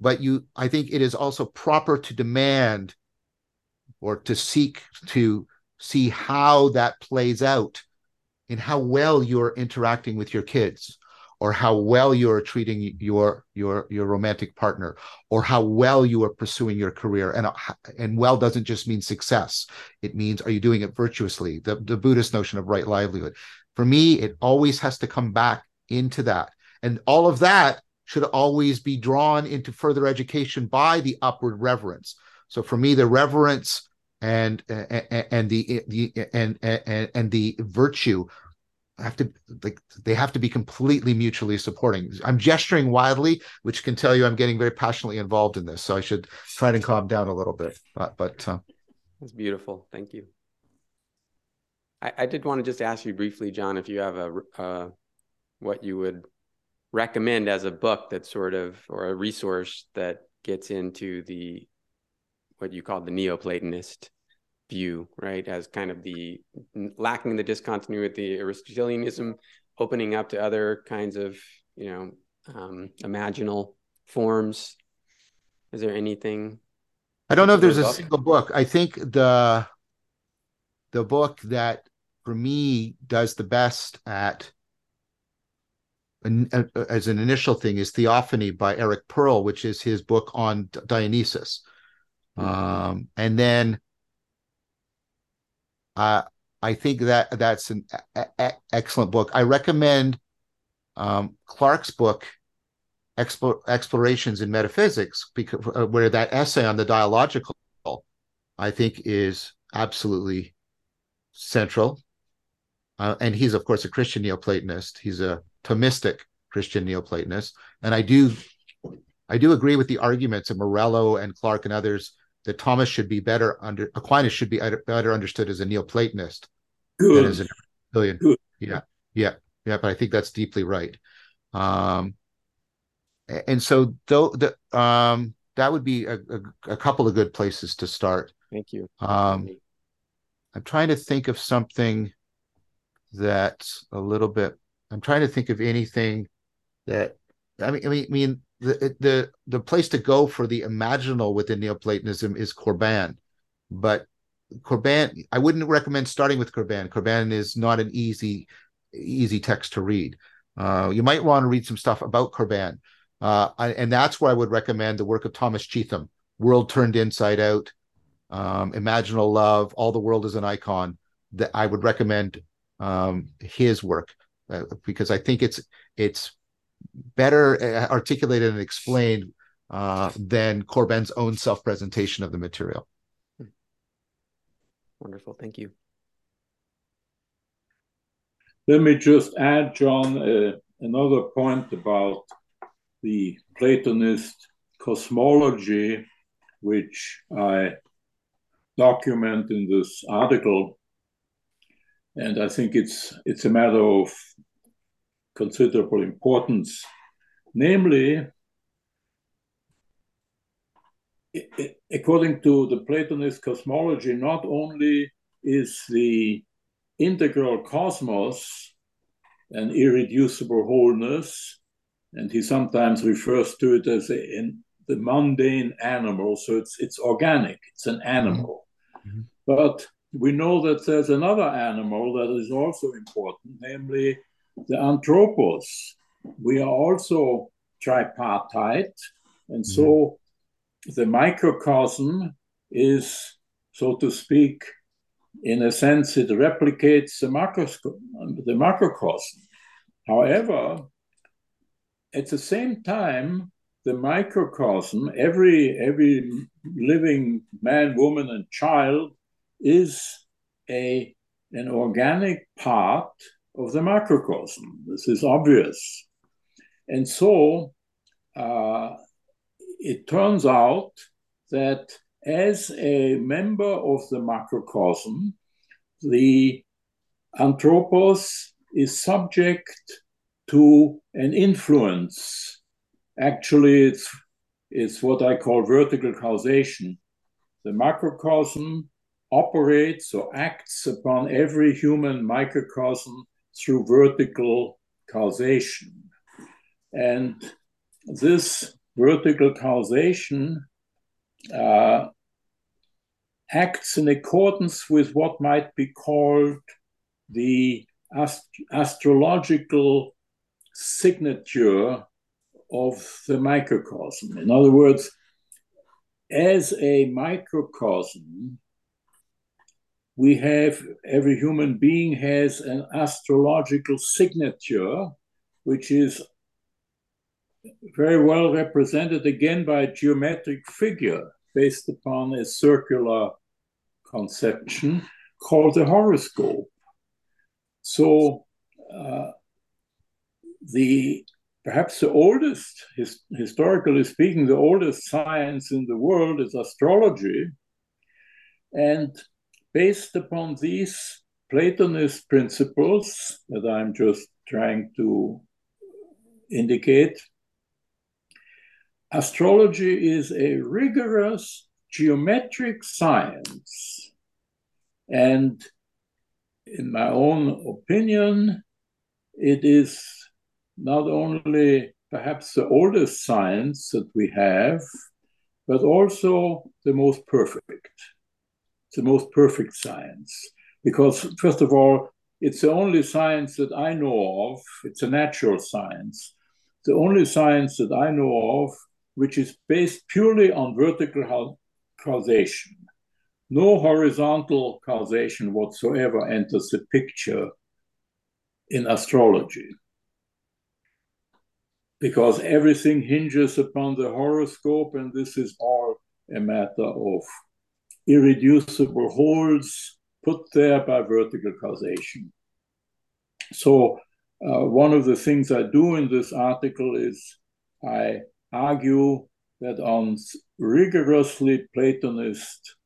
Speaker 2: but you i think it is also proper to demand or to seek to see how that plays out and how well you're interacting with your kids or how well you're treating your your your romantic partner or how well you are pursuing your career. And and well doesn't just mean success. It means are you doing it virtuously? The, the buddhist notion of right livelihood. For me it always has to come back into that. And all of that should always be drawn into further education by the upward reverence. So for me the reverence and and, and the, the and, and and the virtue have to like they have to be completely mutually supporting. I'm gesturing wildly, which can tell you I'm getting very passionately involved in this. So I should try to calm down a little bit. But, but uh,
Speaker 4: that's beautiful. Thank you. I, I, did want to just ask you briefly, John, if you have a uh, what you would recommend as a book that sort of or a resource that gets into the what you call the Neoplatonist view, right? As kind of the lacking the discontinuity, Aristotelianism, opening up to other kinds of, you know, um, imaginal forms. Is there anything?
Speaker 2: I don't know if there's a single book. I think the the book that for me does the best at as an initial thing is Theophany by Eric Perl, which is his book on Dionysius. Mm-hmm. Um, and then uh, I think that that's an a- a- excellent book. I recommend um, Clarke's book, Expo- Explorations in Metaphysics, because uh, where that essay on the dialogical, I think, is absolutely central. Uh, and he's, of course, a Christian Neoplatonist. He's a Thomistic Christian Neoplatonist, and I do, I do agree with the arguments of Morello and Clarke and others that Thomas should be better under Aquinas should be better understood as a Neoplatonist Good. than as an Aristotelian. Good. Yeah, yeah, yeah. But I think that's deeply right. Um, and so though the um that would be a, a, a, couple of good places to start.
Speaker 4: Thank you.
Speaker 2: Um, I'm trying to think of something that's a little bit. I'm trying to think of anything that I mean. I mean, I mean the the the place to go for the imaginal within Neoplatonism is Corbin, but Corbin I wouldn't recommend starting with Corbin. Corbin is not an easy easy text to read. Uh, you might want to read some stuff about Corbin, uh, and that's where I would recommend the work of Thomas Cheetham, World Turned Inside Out, um, Imaginal Love, All the World is an Icon. That I would recommend um, his work uh, because I think it's it's better uh, articulated and explained uh, than Corbin's own self presentation of the material.
Speaker 4: Wonderful. Thank you.
Speaker 3: Let me just add, John, uh, another point about the Platonist cosmology, which I document in this article. And I think it's it's a matter of considerable importance. Namely, according to the Platonist cosmology, not only is the integral cosmos an irreducible wholeness, and he sometimes refers to it as a, in the mundane animal, so it's it's organic, it's an animal. Mm-hmm. But we know that there's another animal that is also important, namely the anthropos. We are also tripartite, and so mm-hmm. the microcosm is, so to speak, in a sense, it replicates the, the macrocosm. However, at the same time, the microcosm, every every living man, woman, and child, is a an organic part of the macrocosm. This is obvious. And so uh, it turns out that as a member of the macrocosm, the anthropos is subject to an influence. Actually, it's, it's what I call vertical causation. The macrocosm operates or acts upon every human microcosm through vertical causation. And this vertical causation uh, acts in accordance with what might be called the ast astrological signature of the microcosm. In other words, as a microcosm, we have every human being has an astrological signature, which is very well represented again by a geometric figure based upon a circular conception called the horoscope. So, uh, the perhaps the oldest, his, historically speaking, the oldest science in the world is astrology. And based upon these Platonist principles that I'm just trying to indicate, astrology is a rigorous geometric science. And in my own opinion, it is not only perhaps the oldest science that we have, but also the most perfect. The most perfect science. Because, first of all, it's the only science that I know of, it's a natural science, the only science that I know of which is based purely on vertical causation. No horizontal causation whatsoever enters the picture in astrology because everything hinges upon the horoscope, and this is all a matter of irreducible wholes put there by vertical causation. So, uh, one of the things I do in this article is I argue that on rigorously Platonist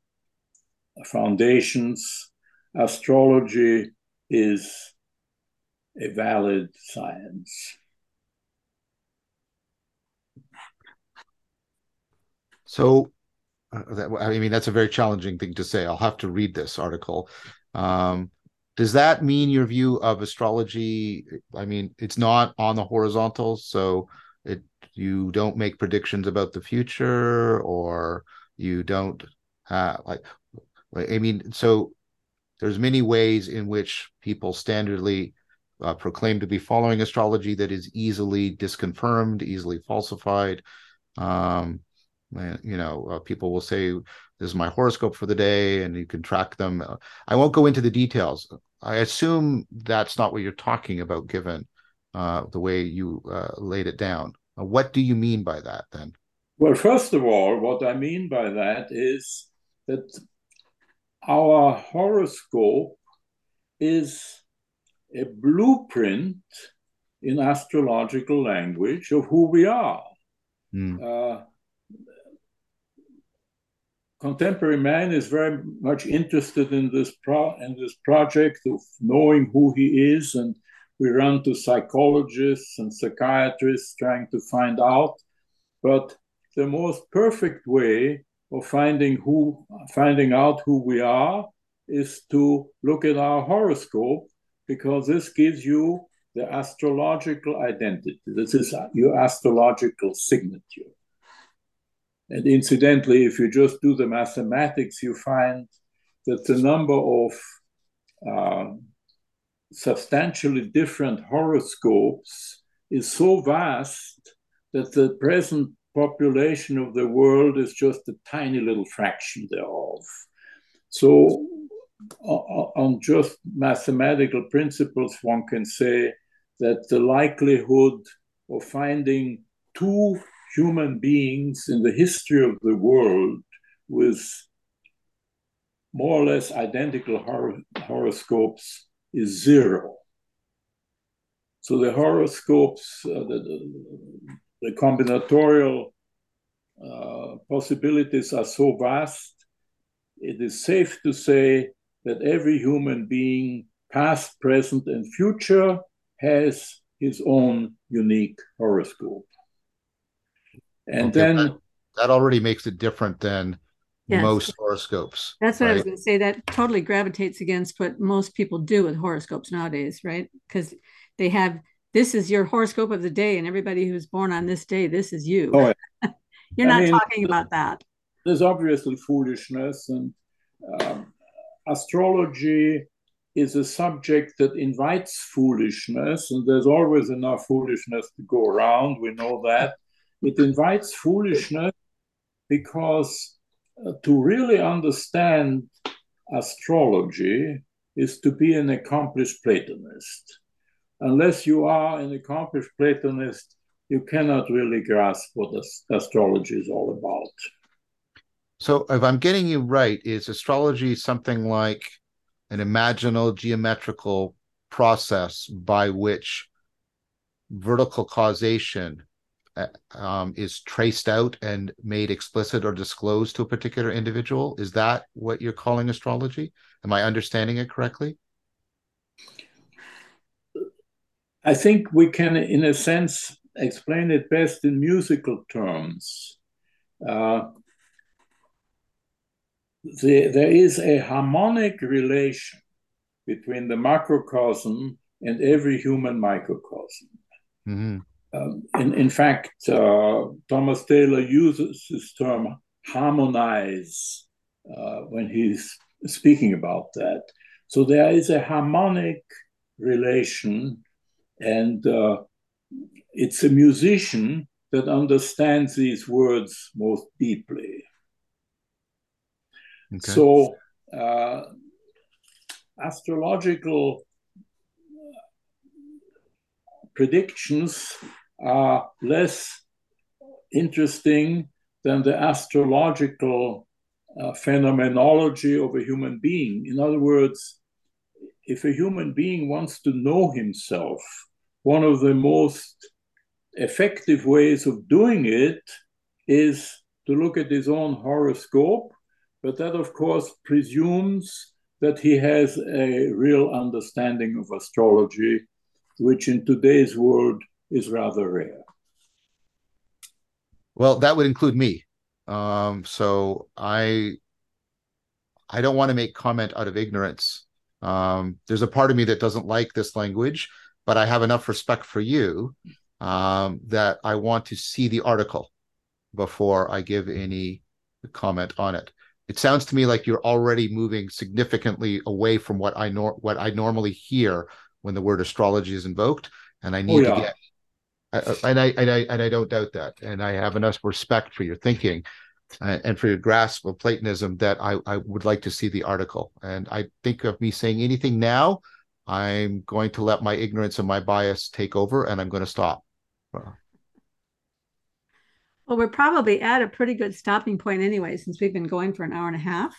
Speaker 3: foundations, astrology is a valid science.
Speaker 2: So, that, I mean, that's a very challenging thing to say. I'll have to read this article. Um, does that mean your view of astrology? I mean, it's not on the horizontal, so it you don't make predictions about the future, or you don't have like. I mean, so there's many ways in which people standardly uh, proclaim to be following astrology that is easily disconfirmed, easily falsified. Um, you know uh, people will say this is my horoscope for the day and you can track them. Uh, i won't go into the details. I assume that's not what you're talking about given uh, the way you uh, laid it down. Uh, what do you mean by that then?
Speaker 3: Well first of all what i mean by that is that our horoscope is a blueprint in astrological language of who we are. Mm contemporary man is very much interested in this pro- in this project of knowing who he is, and we run to psychologists and psychiatrists trying to find out. But the most perfect way of finding who finding out who we are is to look at our horoscope because this gives you the astrological identity. This is your astrological signature. And incidentally, if you just do the mathematics, you find that the number of uh, substantially different horoscopes is so vast that the present population of the world is just a tiny little fraction thereof. So, on just mathematical principles, one can say that the likelihood of finding two human beings in the history of the world with more or less identical hor horoscopes is zero. So the horoscopes, uh, the, the, combinatorial uh, possibilities are so vast, it is safe to say that every human being, past, present, and future, has his own unique horoscope. And okay, then
Speaker 2: that, that, already makes it different than yes. most horoscopes.
Speaker 1: That's what right? I was going to say. That totally gravitates against what most people do with horoscopes nowadays, right? Because they have this is your horoscope of the day, and everybody who's born on this day, this is you.
Speaker 3: Oh,
Speaker 1: You're
Speaker 3: I
Speaker 1: not
Speaker 3: mean,
Speaker 1: talking about that.
Speaker 3: there's obviously foolishness, and um, astrology is a subject that invites foolishness, and there's always enough foolishness to go around. We know that. It invites foolishness because uh, to really understand astrology is to be an accomplished Platonist. Unless you are an accomplished Platonist, you cannot really grasp what astrology is all about.
Speaker 2: So, if I'm getting you right, is astrology something like an imaginal geometrical process by which vertical causation um, is traced out and made explicit or disclosed to a particular individual? Is that what you're calling astrology? Am I understanding it correctly?
Speaker 3: I think we can, in a sense, explain it best in musical terms. Uh, the, there is a harmonic relation between the macrocosm and every human microcosm.
Speaker 2: hmm
Speaker 3: Um, in, in fact, uh, Thomas Taylor uses this term harmonize uh, when he's speaking about that. So there is a harmonic relation, and uh, it's a musician that understands these words most deeply.
Speaker 2: Okay.
Speaker 3: So, uh, astrological predictions are less interesting than the astrological uh, phenomenology of a human being. In other words, if a human being wants to know himself, one of the most effective ways of doing it is to look at his own horoscope, but that, of course, presumes that he has a real understanding of astrology, which in today's world is rather rare.
Speaker 2: Well, that would include me. Um, so I I don't want to make comment out of ignorance. Um, there's a part of me that doesn't like this language, but I have enough respect for you um, that I want to see the article before I give any comment on it. It sounds to me like you're already moving significantly away from what I nor- what I normally hear when the word astrology is invoked, and I need
Speaker 3: yeah.
Speaker 2: to get I- and I and I and I don't doubt that, and I have enough respect for your thinking uh, and for your grasp of Platonism that I I would like to see the article. And I think of me saying anything now, I'm going to let my ignorance and my bias take over, and I'm going to stop.
Speaker 1: Well, we're probably at a pretty good stopping point anyway, since we've been going for an hour and a half.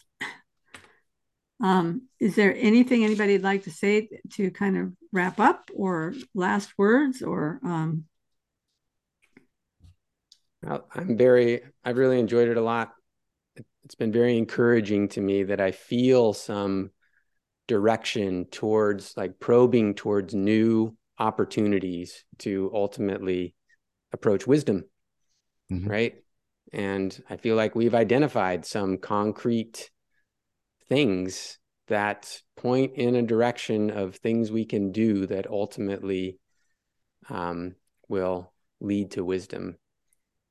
Speaker 1: Um, is there anything anybody'd like to say to kind of wrap up or last words or um,
Speaker 4: I'm very, I've really enjoyed it a lot. It's been very encouraging to me that I feel some direction towards like probing towards new opportunities to ultimately approach wisdom.
Speaker 2: Mhm.
Speaker 4: Right. And I feel like we've identified some concrete things that point in a direction of things we can do that ultimately um, will lead to wisdom.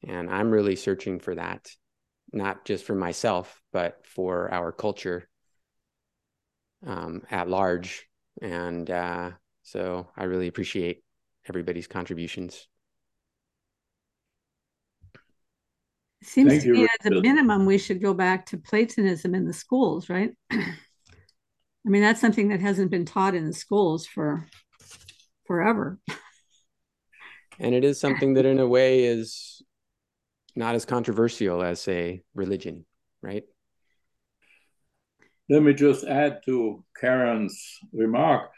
Speaker 4: And I'm really searching for that, not just for myself, but for our culture um, at large. And uh, so I really appreciate everybody's contributions.
Speaker 1: seems
Speaker 3: Thank
Speaker 1: to
Speaker 3: you,
Speaker 1: me as a
Speaker 3: Richard.
Speaker 1: minimum we should go back to Platonism in the schools, right? I mean, that's something that hasn't been taught in the schools for forever.
Speaker 4: And it is something that, in a way, is not as controversial as, say, religion, right?
Speaker 3: Let me just add to Karen's remark.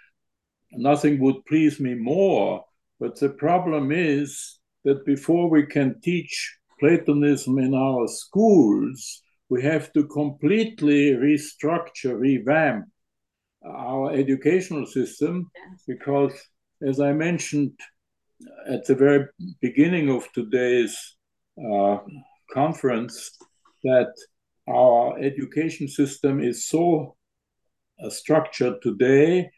Speaker 3: Nothing would please me more, but the problem is that before we can teach Platonism in our schools, we have to completely restructure, revamp our educational system
Speaker 1: Yes.
Speaker 3: because, as I mentioned at the very beginning of today's uh, conference, that our education system is so uh, structured today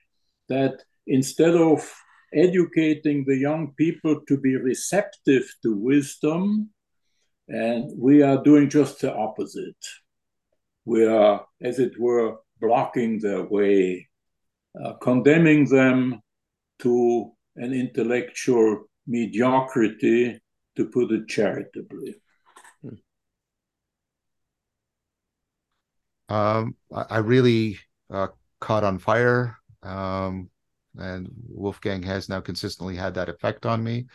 Speaker 3: that instead of educating the young people to be receptive to wisdom. And we are doing just the opposite. We are, as it were, blocking their way, uh, condemning them to an intellectual mediocrity, to put it charitably.
Speaker 2: Um, I, really uh, caught on fire. Um, and Wolfgang has now consistently had that effect on me.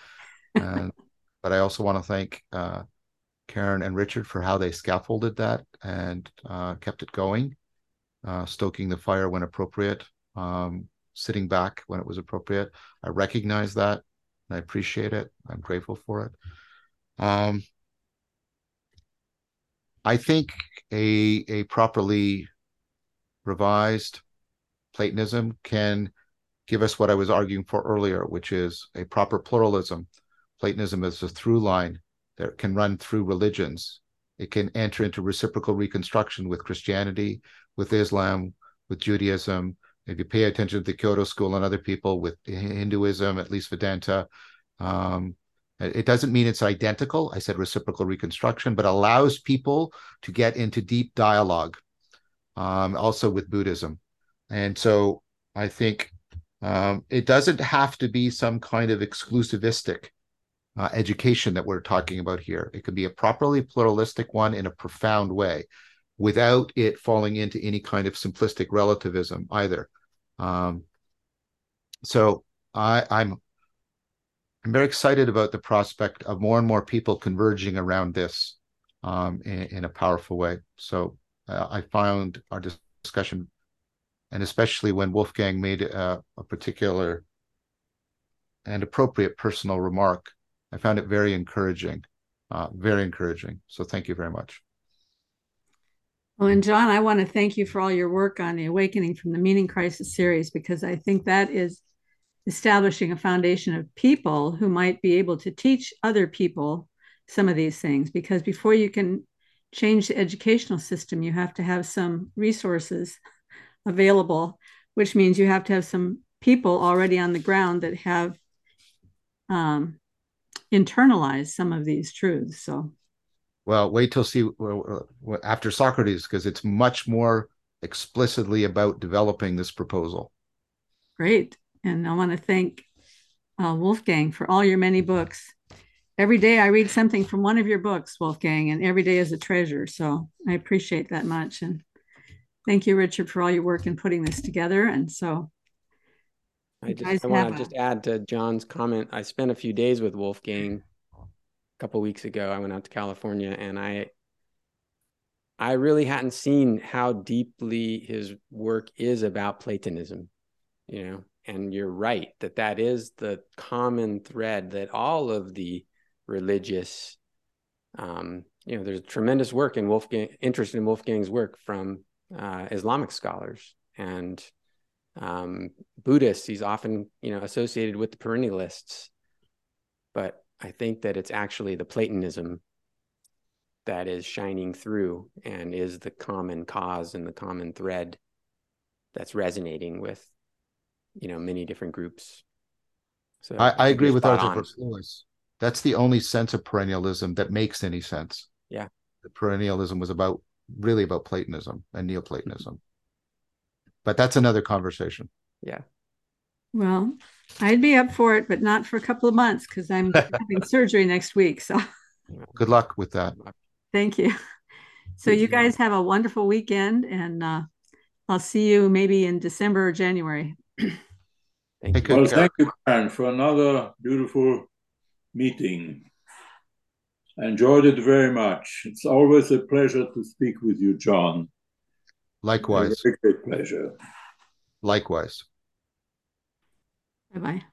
Speaker 2: And, but I also want to thank uh, Karen and Richard for how they scaffolded that and uh, kept it going, uh, stoking the fire when appropriate, um, sitting back when it was appropriate. I recognize that. I appreciate it. I'm grateful for it. Um, I think a a properly revised Platonism can give us what I was arguing for earlier, which is a proper pluralism. Platonism is a through line that can run through religions. It can enter into reciprocal reconstruction with Christianity, with Islam, with Judaism. If you pay attention to the Kyoto School and other people with Hinduism, at least Vedanta, um, it doesn't mean it's identical. I said reciprocal reconstruction, but allows people to get into deep dialogue, um, also with Buddhism. And so I think um, it doesn't have to be some kind of exclusivistic uh, education that we're talking about here. It could be a properly pluralistic one in a profound way without it falling into any kind of simplistic relativism either. Um, so I, I'm I'm very excited about the prospect of more and more people converging around this um, in, in, a powerful way. So uh, I found our discussion, and especially when Wolfgang made a, a particular and appropriate personal remark, I found it very encouraging, uh, very encouraging. So thank you very much.
Speaker 1: Well, and John, I want to thank you for all your work on the Awakening from the Meaning Crisis series because I think that is establishing a foundation of people who might be able to teach other people some of these things because before you can change the educational system you have to have some resources available which means you have to have some people already on the ground that have um, internalized some of these truths so
Speaker 2: well wait till see uh, uh, uh, after socrates because it's much more explicitly about developing this proposal
Speaker 1: great and I want to thank uh, Wolfgang for all your many books. Every day I read something from one of your books, Wolfgang, and every day is a treasure. So I appreciate that much. And thank you, Richard, for all your work in putting this together. And so
Speaker 4: I just I want to just add to John's comment. I spent a few days with Wolfgang a couple weeks ago. I went out to California and I I really hadn't seen how deeply his work is about Platonism. You know, and you're right that that is the common thread that all of the religious um, you know there's tremendous work in wolfgang interest in wolfgang's work from uh, islamic scholars and um, buddhists he's often you know associated with the perennialists but i think that it's actually the platonism that is shining through and is the common cause and the common thread that's resonating with you know many different groups.
Speaker 2: So I, I agree with Arthur Lewis. That's the only sense of perennialism that makes any sense.
Speaker 4: Yeah,
Speaker 2: the perennialism was about really about Platonism and Neoplatonism, mm-hmm. but that's another conversation.
Speaker 4: Yeah.
Speaker 1: Well, I'd be up for it, but not for a couple of months because I'm having surgery next week. So
Speaker 2: good luck with that.
Speaker 1: Thank you. So you guys have a wonderful weekend and uh, I'll see you maybe in December or January.
Speaker 3: thank you. Well, thank you, Karen, for another beautiful meeting. I enjoyed it very much. It's always a pleasure to speak with you, John.
Speaker 2: Likewise.
Speaker 3: A great pleasure.
Speaker 2: Likewise.
Speaker 1: Bye bye.